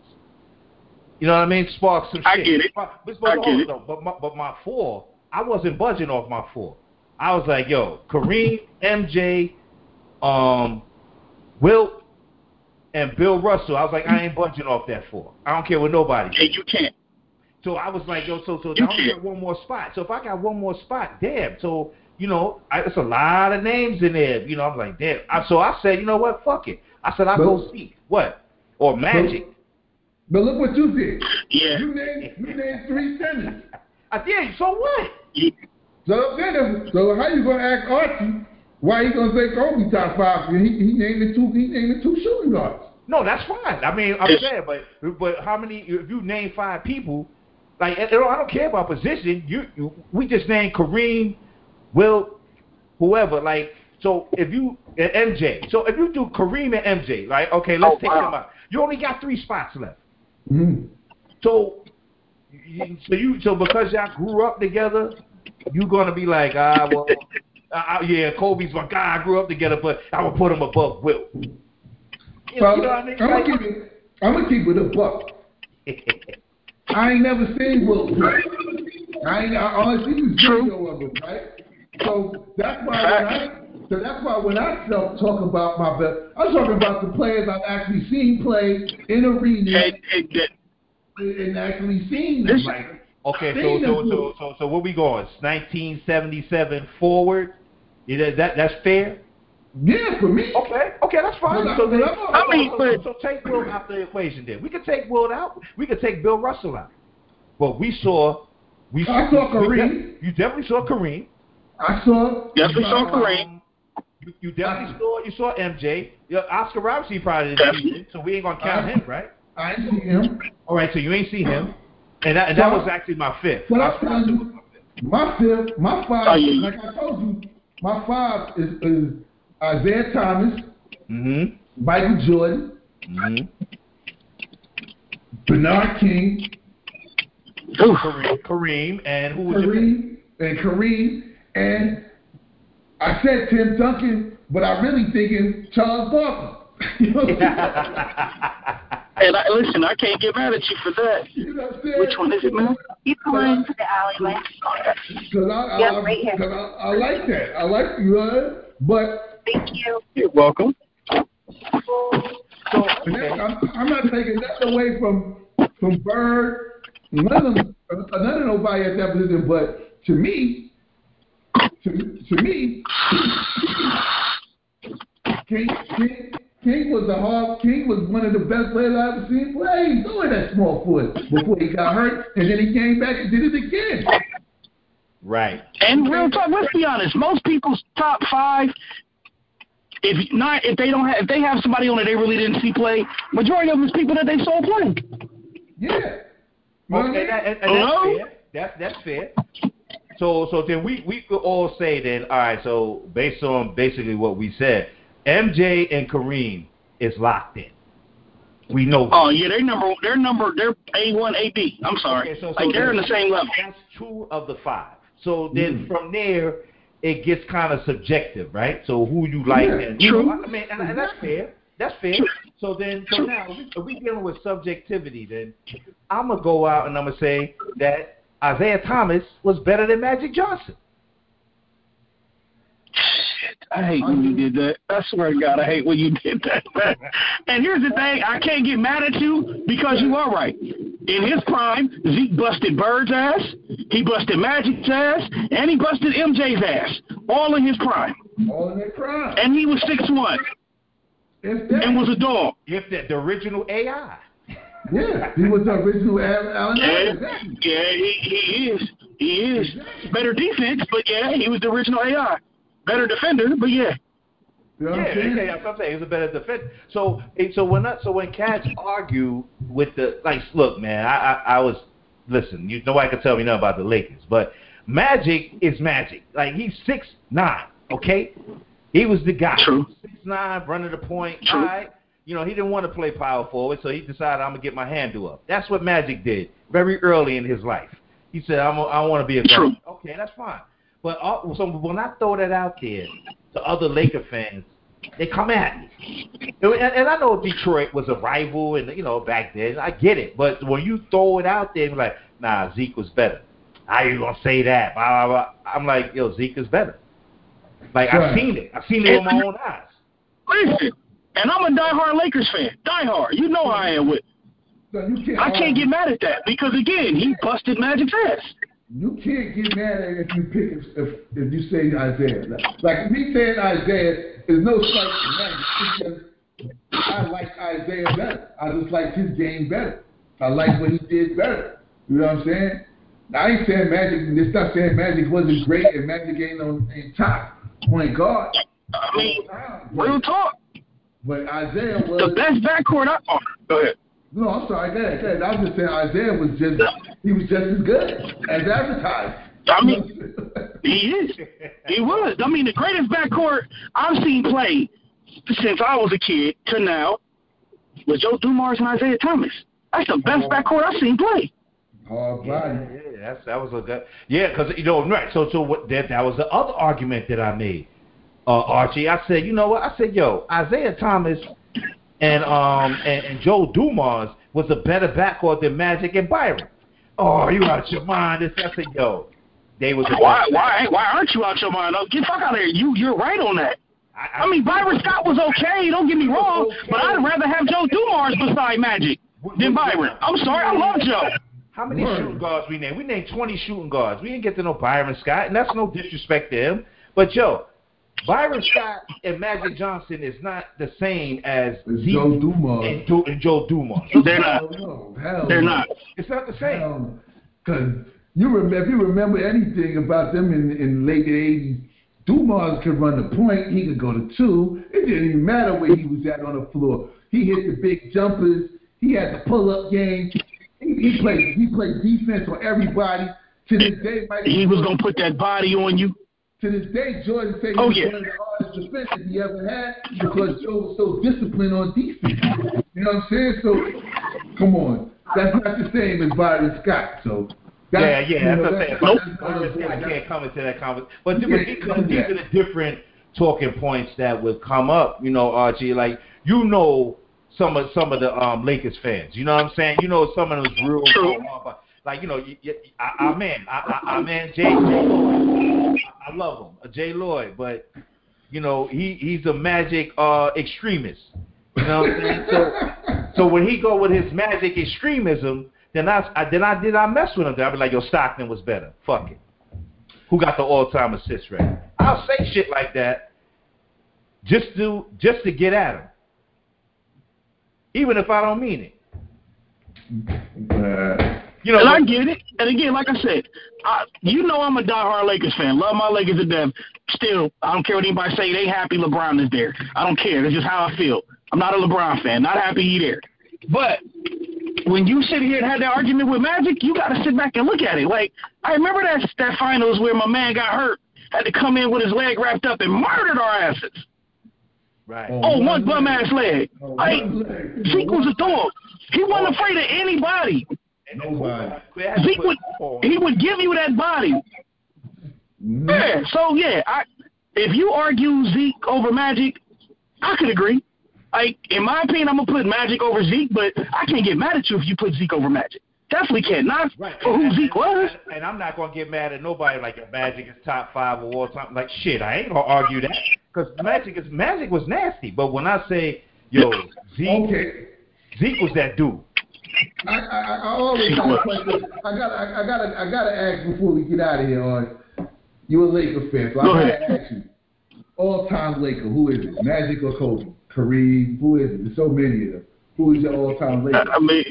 You know what I mean? Spark some shit. I get it. But, but, I get it. though, But my, but my four, I wasn't budging off my four. I was like, yo, Kareem, MJ, um, Wilt, and Bill Russell. I was like, I ain't budging off that four. I don't care what nobody. Hey, you can't. So I was like, yo, so so You I only can't. got one more spot. So if I got one more spot, damn. So you know, I, it's a lot of names in there. You know, I'm like, damn. I, so I said, you know what? Fuck it. I said I'll go But- see what or Magic. But look what you did. Yeah. You named you named three centers. (laughs) I did. So what? You, So then, so how you gonna ask Archie why he gonna say Kobe top five? He, he named the two. He named the two shooting guards. No, that's fine. I mean, I'm saying, but but how many? If you name five people, like I don't care about position. You, you we just named Kareem, Wilt, whoever. Like so, if you and MJ. So if you do Kareem and MJ, like okay, let's Oh, take wow. them out. You only got three spots left. Mm-hmm. So, so you so because y'all grew up together, you gonna be like, ah, well, uh, yeah, Kobe's my guy. I grew up together, but I would put him above Wilt. You, you know what I mean? I'm gonna keep it. I'm gonna keep it a buck. (laughs) I ain't never seen Wilt play. I ain't. I only seen the True. video of him, right? So that's why when I. So that's why when I talk talk about my best, I'm talking about the players I've actually seen play in arena hey, hey, that- and actually seen them. This- Like, Okay, so Seen so so so so where we going? 1977 forward. Is that, that that's fair? yeah, for me. Okay, okay, that's fine. Well, So, then, I- mean, so, but- so take Wilt out of the equation. Then we could take Wilt out. We could take Bill Russell out. But we saw, we I saw Kareem. de- you definitely saw Kareem. I saw. Definitely saw Kareem. You, you definitely saw you saw MJ. Yeah, Oscar Robertson you probably didn't see him, so we ain't gonna count him, right? I ain't see him. All right, so you ain't see him, and that, and that Well, was actually my fifth. But I'm Oscar telling you, my fifth. my fifth, my five, Oh, yeah. like I told you, my five is, is Isiah Thomas, Mm-hmm. Michael Jordan, Mm-hmm. Bernard King, oof. Kareem, Kareem, and who was your? Kareem, and Kareem, and I said Tim Duncan, but I really thinking Charles Barkley. (laughs) you know what I'm saying? (laughs) And I, listen, I can't get mad at you for that. You know what I'm saying? Which one is it, man? You come into the alleyway. Because I, I, Yeah, right here. 'cause I, I like that. I like you know, but Thank you. You're welcome. So okay. I'm, I'm not taking nothing away from from Bird, none of uh, none of nobody at that position. But to me, to, to me, King, King, King was a hard. King was one of the best players I ever seen play. He doing that small foot before he got hurt, and then he came back and did it again. Right. And real talk, let's be honest. Most people's top five, if not, if they don't have, if they have somebody on it they really didn't see play, majority of them is people that they saw play. Yeah. You know what I Okay, mean? that, and, and Hello? that's fair. That's that's fair. So so then we we could all say then all right. So based on basically what we said, MJ and Kareem is locked in. We know. Oh yeah, they're number, they're number, they're A one, A B. I'm sorry, Okay, so- so like they're in the same level. That's two of the five. So then Mm. from there, it gets kind of subjective, right? So who you like Yeah. and you True. know, I mean, and, and that's fair. That's fair. So then, so now if we, if we dealing with subjectivity, then I'm gonna go out and I'm gonna say that Isiah Thomas was better than Magic Johnson. I hate when you did that. I swear to God, I hate when you did that. (laughs) and here's the thing: I can't get mad at you because you are right. In his prime, Zeke busted Bird's ass, he busted Magic's ass, and he busted MJ's ass, all in his prime. All in their prime. And he was six one It's that. and was a dog. If that the original AI. yeah, he was the original Al- Allen Yeah, Iverson. Exactly. yeah, he, he is. He is. Better defense, but yeah, he was the original AI. Better defender, but yeah. You know what Yeah, I'm saying? yeah, that's what I'm saying. He's a better defender. So, so when that, so when cats argue with the like, look, man, I, I, I was listen. You nobody can tell me nothing about the Lakers, but Magic is Magic. Like he's six nine, okay? He was the guy. True. Six nine, running the point. True. All right. You know, he didn't want to play power forward, so he decided I'm gonna get my handle up. That's what Magic did very early in his life. He said, I'm a, I want to be a True. guard. Okay, that's fine. But uh, so when I throw that out there to other Laker fans, they come at me. And, and I know Detroit was a rival, and you know back then I get it. But when you throw it out there, like, nah, Zeke was better. How you gonna say that? Blah, blah, blah. I'm like, yo, Zeke is better. Like I've seen it. I've seen it with my own eyes. Listen, and I'm a diehard Lakers fan. Diehard. You know how I am with. So you can't I can't get mad at that because again, he busted Magic's ass. You can't get mad at if you pick if if, you say Isiah. Like, me saying Isiah is no slight because I like Isiah better. I just like his game better. I like what he did better. You know what I'm saying? I ain't saying Magic. It's not saying Magic wasn't great and Magic ain't on ain't top point guard. I mean, real talk. But Isiah was The best backcourt. I, oh, go ahead. No, I'm sorry. Go ahead, go ahead. I was just saying Isiah was just he was just as good as advertised. I mean, he is. He was. I mean, the greatest backcourt I've seen play since I was a kid to now was Joe Dumars and Isiah Thomas. That's the best backcourt I've seen play. hard Yeah, body. yeah, that's that was a good. Yeah, because you know, right. So, so what? That that was the other argument that I made, uh, Archie. I said, you know what? I said, yo, Isiah Thomas and um and, and Joe Dumars was a better backcourt than Magic and Byron. Oh, you out your mind? This, I said, yo, they was. a Why? better Why? Why aren't you out your mind? Oh, Get the fuck out of here. You you're right on that. I, I mean, Byron Scott was okay. Don't get me wrong, but I'd rather have Joe Dumars beside Magic than Byron. I'm sorry, I love Joe. How many Word. shooting guards we named? We named 20 shooting guards. We didn't get to know Byron Scott, and that's no disrespect to him. But, yo, Byron Scott and Magic Johnson is not the same as It's Zeke Joe Dumars. and, Du- and Joe Dumars. They're not. Hell no. Hell They're no. not. It's not the same. Because you remember, if you remember anything about them in in the late '80s, Dumars could run the point. He could go to two. It didn't even matter where he was at on the floor. He hit the big jumpers. He had the pull-up game. He, he played. He played defense on everybody. To this day, Michael He was gonna put that body on you. To this day, Jordan said he Oh, was yeah. one of the hardest defenders he ever had because Joe was so disciplined on defense. You know what I'm saying? So, come on, that's not the same as Byron Scott. So, that's, yeah, yeah, that's what I'm that- saying. that's But other Byron Scott can't come into that conversation. But, You but can't these, come these are the different talking points that would come up, you know, Archie. Like, you know some of some of the um Lakers fans. You know what I'm saying? You know some of those real True. Like you know, I, I man, I, I, I man, Jay, Lloyd. I, love him, Jay Lloyd, but you know he he's a Magic uh extremist. You know what I'm saying? So so when he go with his Magic extremism, then I, I then I did I mess with him. Then I be like, yo, Stockton was better. Fuck it. Who got the all time assist rate? I'll say shit like that just to just to get at him, even if I don't mean it. Uh, You know, And I get it. And again, like I said, I, you know I'm a diehard Lakers fan. Love my Lakers to death. Still, I don't care what anybody say. They happy LeBron is there. I don't care. That's just how I feel. I'm not a LeBron fan. Not happy he there. But when you sit here and have that argument with Magic, you got to sit back and look at it. Like I remember that that finals where my man got hurt, had to come in with his leg wrapped up and murdered our asses. right. Oh, one bum ass leg. Oh, Like leg. Zeke was a dog. He wasn't afraid of anybody. Nobody. Zeke would he would give you that body. Mhm. Yeah. So yeah, I if you argue Zeke over Magic, I could agree. Like in my opinion, I'm gonna put Magic over Zeke, but I can't get mad at you if you put Zeke over Magic. Definitely can't. Not Right. for who and, Zeke was. And, and I'm not gonna get mad at nobody like if Magic is top five or all time. Like shit, I ain't gonna argue that because Magic is Magic was nasty. But when I say yo (laughs) Zeke, Okay. Zeke was that dude. I, I, I always got a question. I got I, I gotta I gotta ask before we get out of here. On You're a Laker fan, so I Go gotta ahead. ask you. All time Laker, who is it? Magic or Kobe? Kareem? Who is it? There's so many of them. Who is your all time Laker? I mean,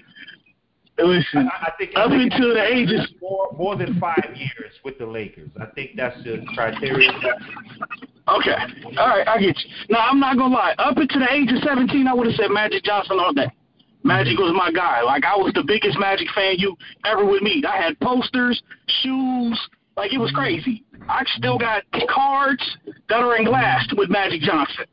listen. I, I think Up I until the it's ages- more more than five years with the Lakers. I think that's the criteria. Okay. All right, I get you. Now I'm not gonna lie. Up until the age of 17, I would have said Magic Johnson all day. Magic was my guy. Like I was the biggest Magic fan you ever would meet. I had posters, shoes, like it was crazy. I still got cards that are in glass with Magic Johnson.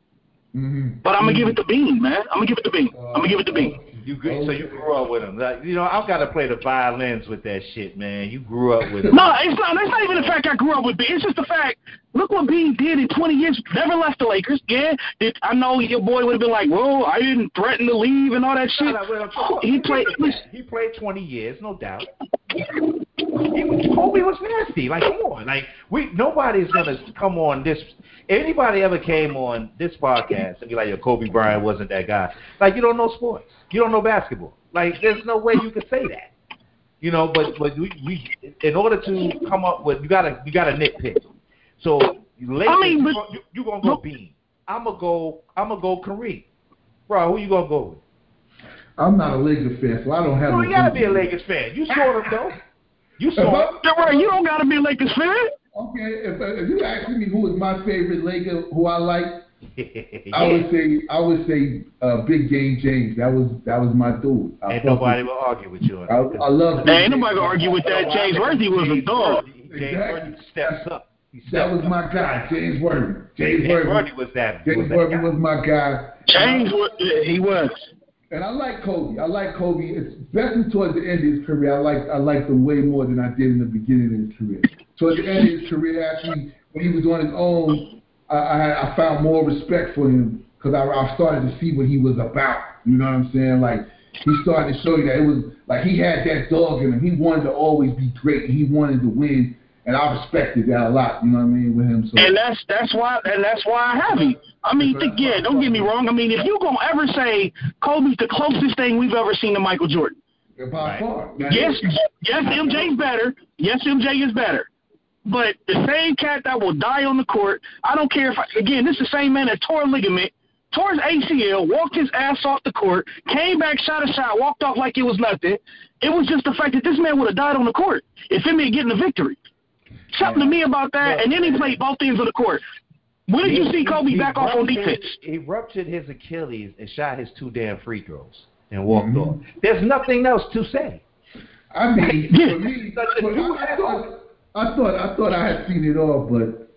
Mm-hmm. But I'm gonna give it to Bean, man. I'm gonna give it to Bean. I'm gonna give it to Bean. You grew, so you oh. grew up with him. Like, you know, I've got to play the violins with that shit, man. You grew up with him. No, it's not. It's not even the fact I grew up with Bean. It's just the fact. Look what Bean did in 20 years. Never left the Lakers. Yeah, did, I know your boy would have been like, "Whoa, I didn't threaten to leave and all that shit." No, no, well, He played. He played 20 years, no doubt. He was, Kobe was nasty. Like, come on. Like, we nobody's gonna come on this. Anybody ever came on this podcast and be like, "Yo, Kobe Bryant wasn't that guy." Like, you don't know sports. You don't know basketball. Like, there's no way you could say that. You know, but but we, we in order to come up with, you gotta you gotta nitpick. So, Lakers, I mean, but- you, you, you gonna go Bean. I'm gonna go. I'm gonna go Kareem. Bro, who you gonna go with? I'm not a Lakers fan, so I don't have. You no ain't gotta be a Lakers fan. You saw them though. You If saw I- them. Don't worry, you don't gotta be a Lakers fan. Okay, if, if you asking me who is my favorite Laker, who I like, I would say I would say uh, Big Game James. That was that was my dude. I Ain't nobody with- will argue with you on I, that. I love. Hey, ain't nobody gonna argue with that. James Worthy was a dog. James Worthy steps up. Steps That was up. my guy, James Worthy. James James Worthy. Worthy was that. James was that Worthy guy. was my guy. James, wa- he was. And I like Kobe. I like Kobe, especially towards the end of his career. I like I liked him way more than I did in the beginning of his career. Towards the end of his career, actually, when he was on his own, I, I, I found more respect for him because I, I started to see what he was about. You know what I'm saying? Like he started to show you that it was like he had that dog in him. He wanted to always be great. He wanted to win, and I respected that a lot. You know what I mean with him. So And that's that's why and that's why I have him. I mean, th- yeah, don't get me wrong. I mean, if you gonna ever say Kobe's the closest thing we've ever seen to Michael Jordan, by Right. far, man. yes, yes, MJ's better. Yes, MJ is better. But the same cat that will die on the court, I don't care if I, again, this is the same man that tore a ligament, tore his ACL, walked his ass off the court, came back, shot a shot, walked off like it was nothing. It was just the fact that this man would have died on the court if him ain't getting the victory. Something to me about that, and then he played both ends of the court. When did you see Kobe back off on ruptured- defense? He ruptured his Achilles and shot his two damn free throws and walked Mhm. off. There's nothing else to say. I mean, Yeah. (laughs) for me, But the for- dude I, had thought, I thought I thought I had seen it all, but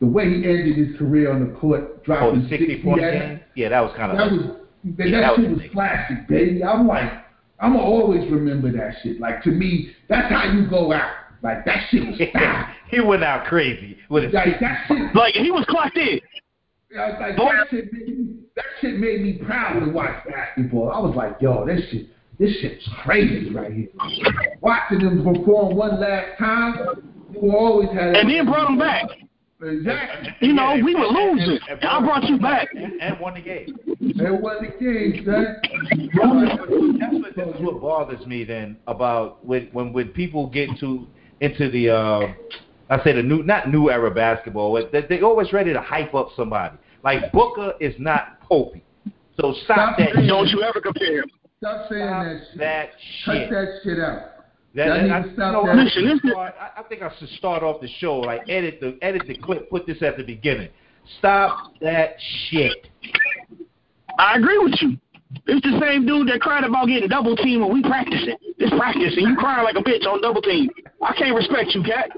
the way he ended his career on the court, Oh, dropping the 60 point game? Yeah, that was kind of. that was that, Yeah, that that shit was big. classic, baby. I'm like, I'm gonna always remember that shit. Like to me, that's how you go out. Like that shit was style. (laughs) he went out crazy with his. like that shit. (laughs) Like he was clocked in. Like, like Boy. that shit. Made me, that shit made me proud to watch basketball. I was like, yo, this shit. This shit's crazy right here. Watching them perform one last time, you always had. And then brought him back. Exactly. You know, Yeah, we were and- and- losing. and- And I brought you back. And, and won the game. They won the game, son. That's what, that's what bothers me then about when when when people get to into the uh, I say the new not new era basketball. They, they always ready to hype up somebody. Like Booker is not Kobe, so stop, Stop that. Don't you ever compare him. Stop saying Stop that shit. that Cut that shit out. That, Y'all that- I, to you know, that. I, Listen, should this is- start, I, I think I should start off the show like edit the edit the clip, put this at the beginning. Stop that shit. I agree with you. It's the same dude that cried about getting double teamed when we practicing. It's practice, and you crying like a bitch on double team. I can't respect you, cat.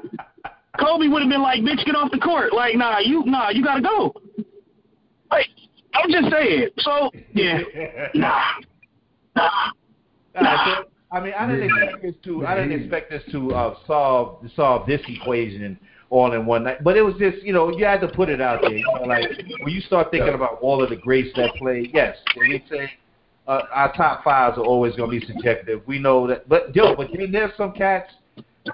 Kobe would have been like, bitch, get off the court. Like, nah, you, nah, you gotta go. Like, I'm just saying. So, yeah, nah, nah. Nah, so, I mean, I didn't expect this to. I didn't expect this to uh, solve solve this equation all in one night. But it was just, you know, you had to put it out there. You know, like when you start thinking about all of the greats that played. Yes, when we say uh, our top fives are always going to be subjective. We know that. But yo, but then there's some cats.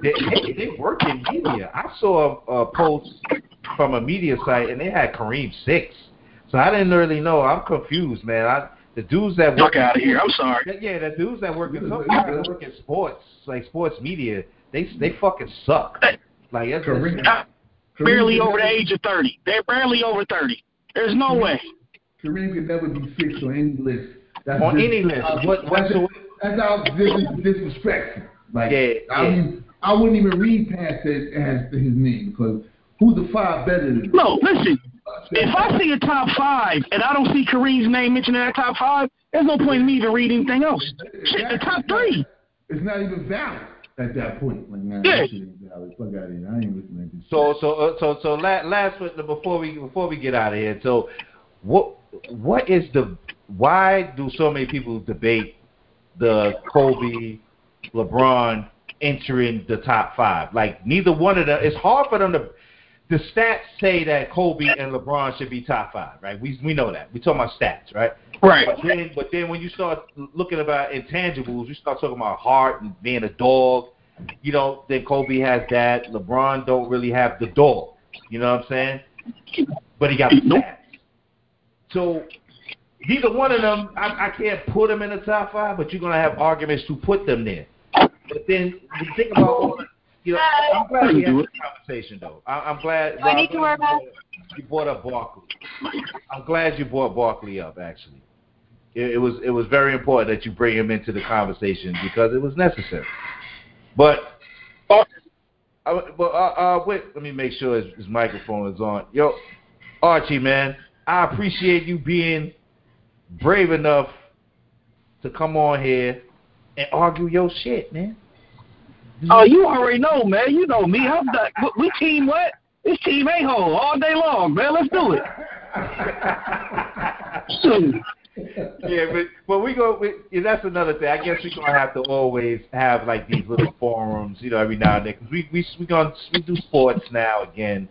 They, they, they work in media. I saw a, a post from a media site, and they had Kareem six. So I didn't really know. I'm confused, man. I the dudes that Fuck out of here. I'm sorry. yeah, yeah, the dudes that work in that work in sports, like sports media, they they fucking suck. Like that's, Kareem- that's Barely over the age of 30. They're barely over 30. There's no way. Kareem could never be six on any list. That's On dis- any list. uh, What- that's, what's the- that's how dis- disrespectful. Like, Yeah, I yeah. mean, I wouldn't even read past it as his name because who's the five better than? No, listen. If I see a top five and I don't see Kareem's name mentioned in that top five, there's no point in me even reading anything else. Shit, the top three. It's not even valid at that point. Like, nah, Yeah. that shit ain't valid. Fuck out of here. I ain't listening to this. So so uh, so so la- last one before we before we get out of here. So what what is the why do so many people debate the Kobe, LeBron entering the top five? Like neither one of them. It's hard for them to. The stats say that Kobe and LeBron should be top five, right? We we know that. We talking about stats, right? Right. But then, but then when you start looking about intangibles, you start talking about heart and being a dog. You know, then Kobe has that. LeBron don't really have the dog. You know what I'm saying? But he got the Nope. stats. So neither one of them, I, I can't put them in the top five. But you're gonna have arguments to put them there. But then you think about all the, you know, I'm glad we had this conversation though. I, I'm glad. Do I need to I'm wear a glad mask? You brought up Barkley. I'm glad you brought Barkley up. Actually, it, it was it was very important that you bring him into the conversation because it was necessary. But, uh, but uh, uh, wait, let me make sure his, his microphone is on. Yo, Archie, man, I appreciate you being brave enough to come on here and argue your shit, man. Oh, mm-hmm. you already know, man. You know me. I'm the, we- we team what? This team a hole all day long, man. Let's do it. (laughs) Yeah, but but we go. We, yeah, that's another thing. I guess we're gonna have to always have like these little forums, you know, every now and then. Cause we we we gonna we do sports now again,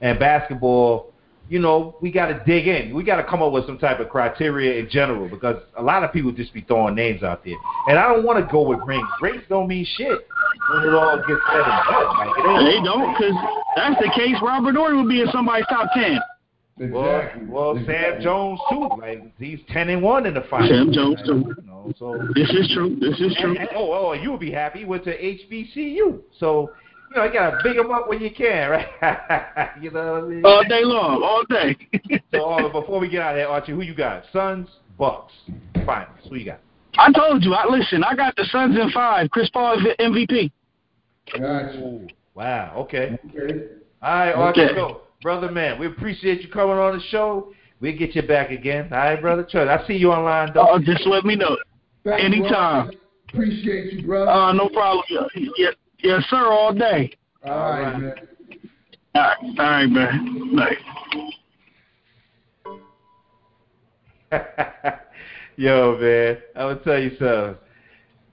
and basketball. You know, we got to dig in. We got to come up with some type of criteria in general because a lot of people just be throwing names out there, and I don't want to go with rings. Rings don't mean shit when it all gets said and done. Like, They don't, because that's the case. Robert Horry would be in somebody's top ten. Well, Exactly. well, Sam Exactly. Jones too. Like he's ten and one in the finals. Sam Jones, too. You know, so This is true. This is true. And, and- oh, oh, you would be happy. He went to HBCU. So, you know, you got to big them up when you can, (laughs) right? you know what I mean? All day long, all day. (laughs) so, uh, before we get out of here, Archie, who you got? Suns, Bucks, finals. Who you got? I told you. I listen. I got the Suns in five. Chris Paul is MVP. Gotcha. Ooh, wow. Okay. Okay. All right, Archie, Okay. so, brother, man, we appreciate you coming on the show. We'll get you back again. All right, brother. Trust. I see you online, though. Oh, just let me know. Thanks, Anytime. brother. Appreciate you, brother. Uh, no problem. Yes, yes, sir. All day. All right, right. man. All right, all right, man. Bye. (laughs) Yo, man, I'm gonna tell you something.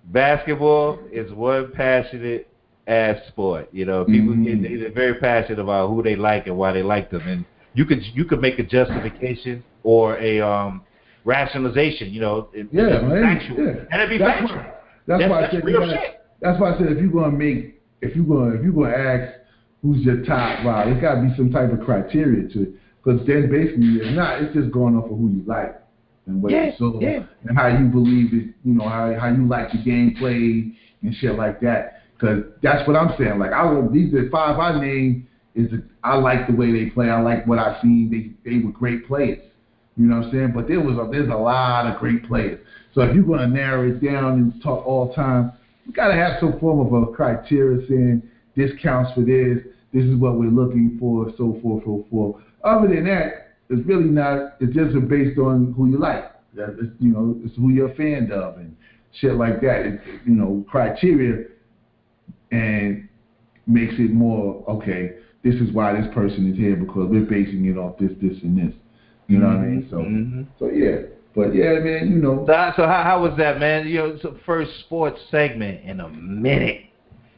Basketball is one passionate ass sport. You know, people Mhm. get they're very passionate about who they like and why they like them, and you could you could make a justification or a um rationalization. You know, it, Yeah, man. factual, Yeah. and it'd be That's factual. why- That's, That's- why I that's said real you gotta, shit. That's why I said if you're gonna make if you're gonna if you're gonna ask who's your top, wow, there's gotta be some type of criteria to it. Because then basically it's not it's just going off of who you like and what Yeah, you saw yeah. and how you believe it, you know, how how you like the game played and shit like that. Because that's what I'm saying. Like I these are five I named is the, I like the way they play. I like what I seen. They they were great players. You know what I'm saying? But there was a, there's a lot of great players. So if you're going to narrow it down and talk all time, you got to have some form of a criteria saying this counts for this. This is what we're looking for, so forth, so forth. Other than that, it's really not. It's just based on who you like. It's, you know, it's who you're a fan of and shit like that. It's, you know, criteria and makes it more okay. This is why this person is here because we're basing it off this, this, and this. You know what I mean? So, Mhm. so yeah. But yeah, man, you know. So, how- so how, how was that, man? You know, it's the first sports segment in a minute.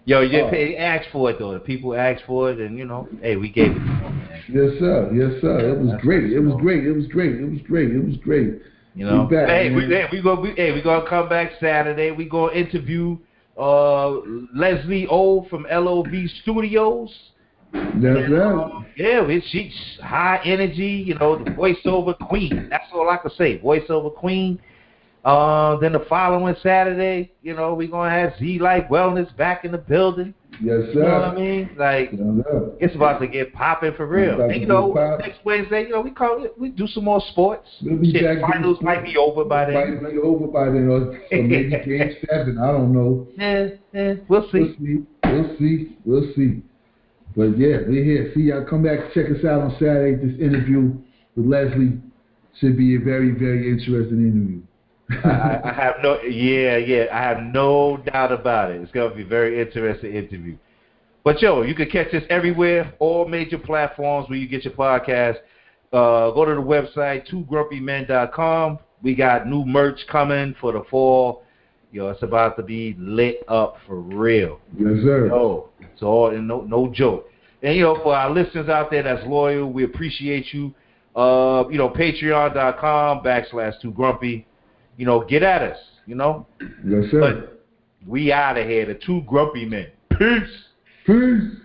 Yo, you Oh. they asked for it though. The people asked for it, and you know, hey, we gave it to them, man. Yes, sir. Yes, sir. It was great. It was great. It was great. It was great. It was great. You know, back, hey, man. we, hey, we go, we, hey, we gonna come back Saturday. We gonna interview uh Leslie O from LOB Studios. That's right. Yeah, it, she's high energy. You know, the voiceover queen. That's all I can say. Voiceover queen. Uh, then the following Saturday, you know, we're gonna have Z Life Wellness back in the building. Yes, sir. You know what I mean? Like Yes, it's about to get popping for real. And, you know, next Wednesday, you know, we call it, we do some more sports. We'll be Shit, back finals might be over by then. Might be over by then, or, maybe (laughs) game seven. I don't know. Yeah, yeah, we'll see. We'll see. We'll see. We'll see. But yeah, we're here. See y'all. Come back. To check us out on Saturday. This interview with Leslie should be a very, very interesting interview. I, I have no, yeah, yeah, I have no doubt about it. It's gonna be a very interesting interview. But yo, you can catch us everywhere, all major platforms where you get your podcast. Uh, go to the website, twogrumpymen.com. We got new merch coming for the fall. Yo, it's about to be lit up for real. Yes, sir. Yo, it's all no no joke. And you know, for our listeners out there that's loyal, we appreciate you. Uh, you know, patreon.com backslash two grumpy. You know, get at us, you know. Yes, sir. But we out of here, the two grumpy men. Peace. Peace.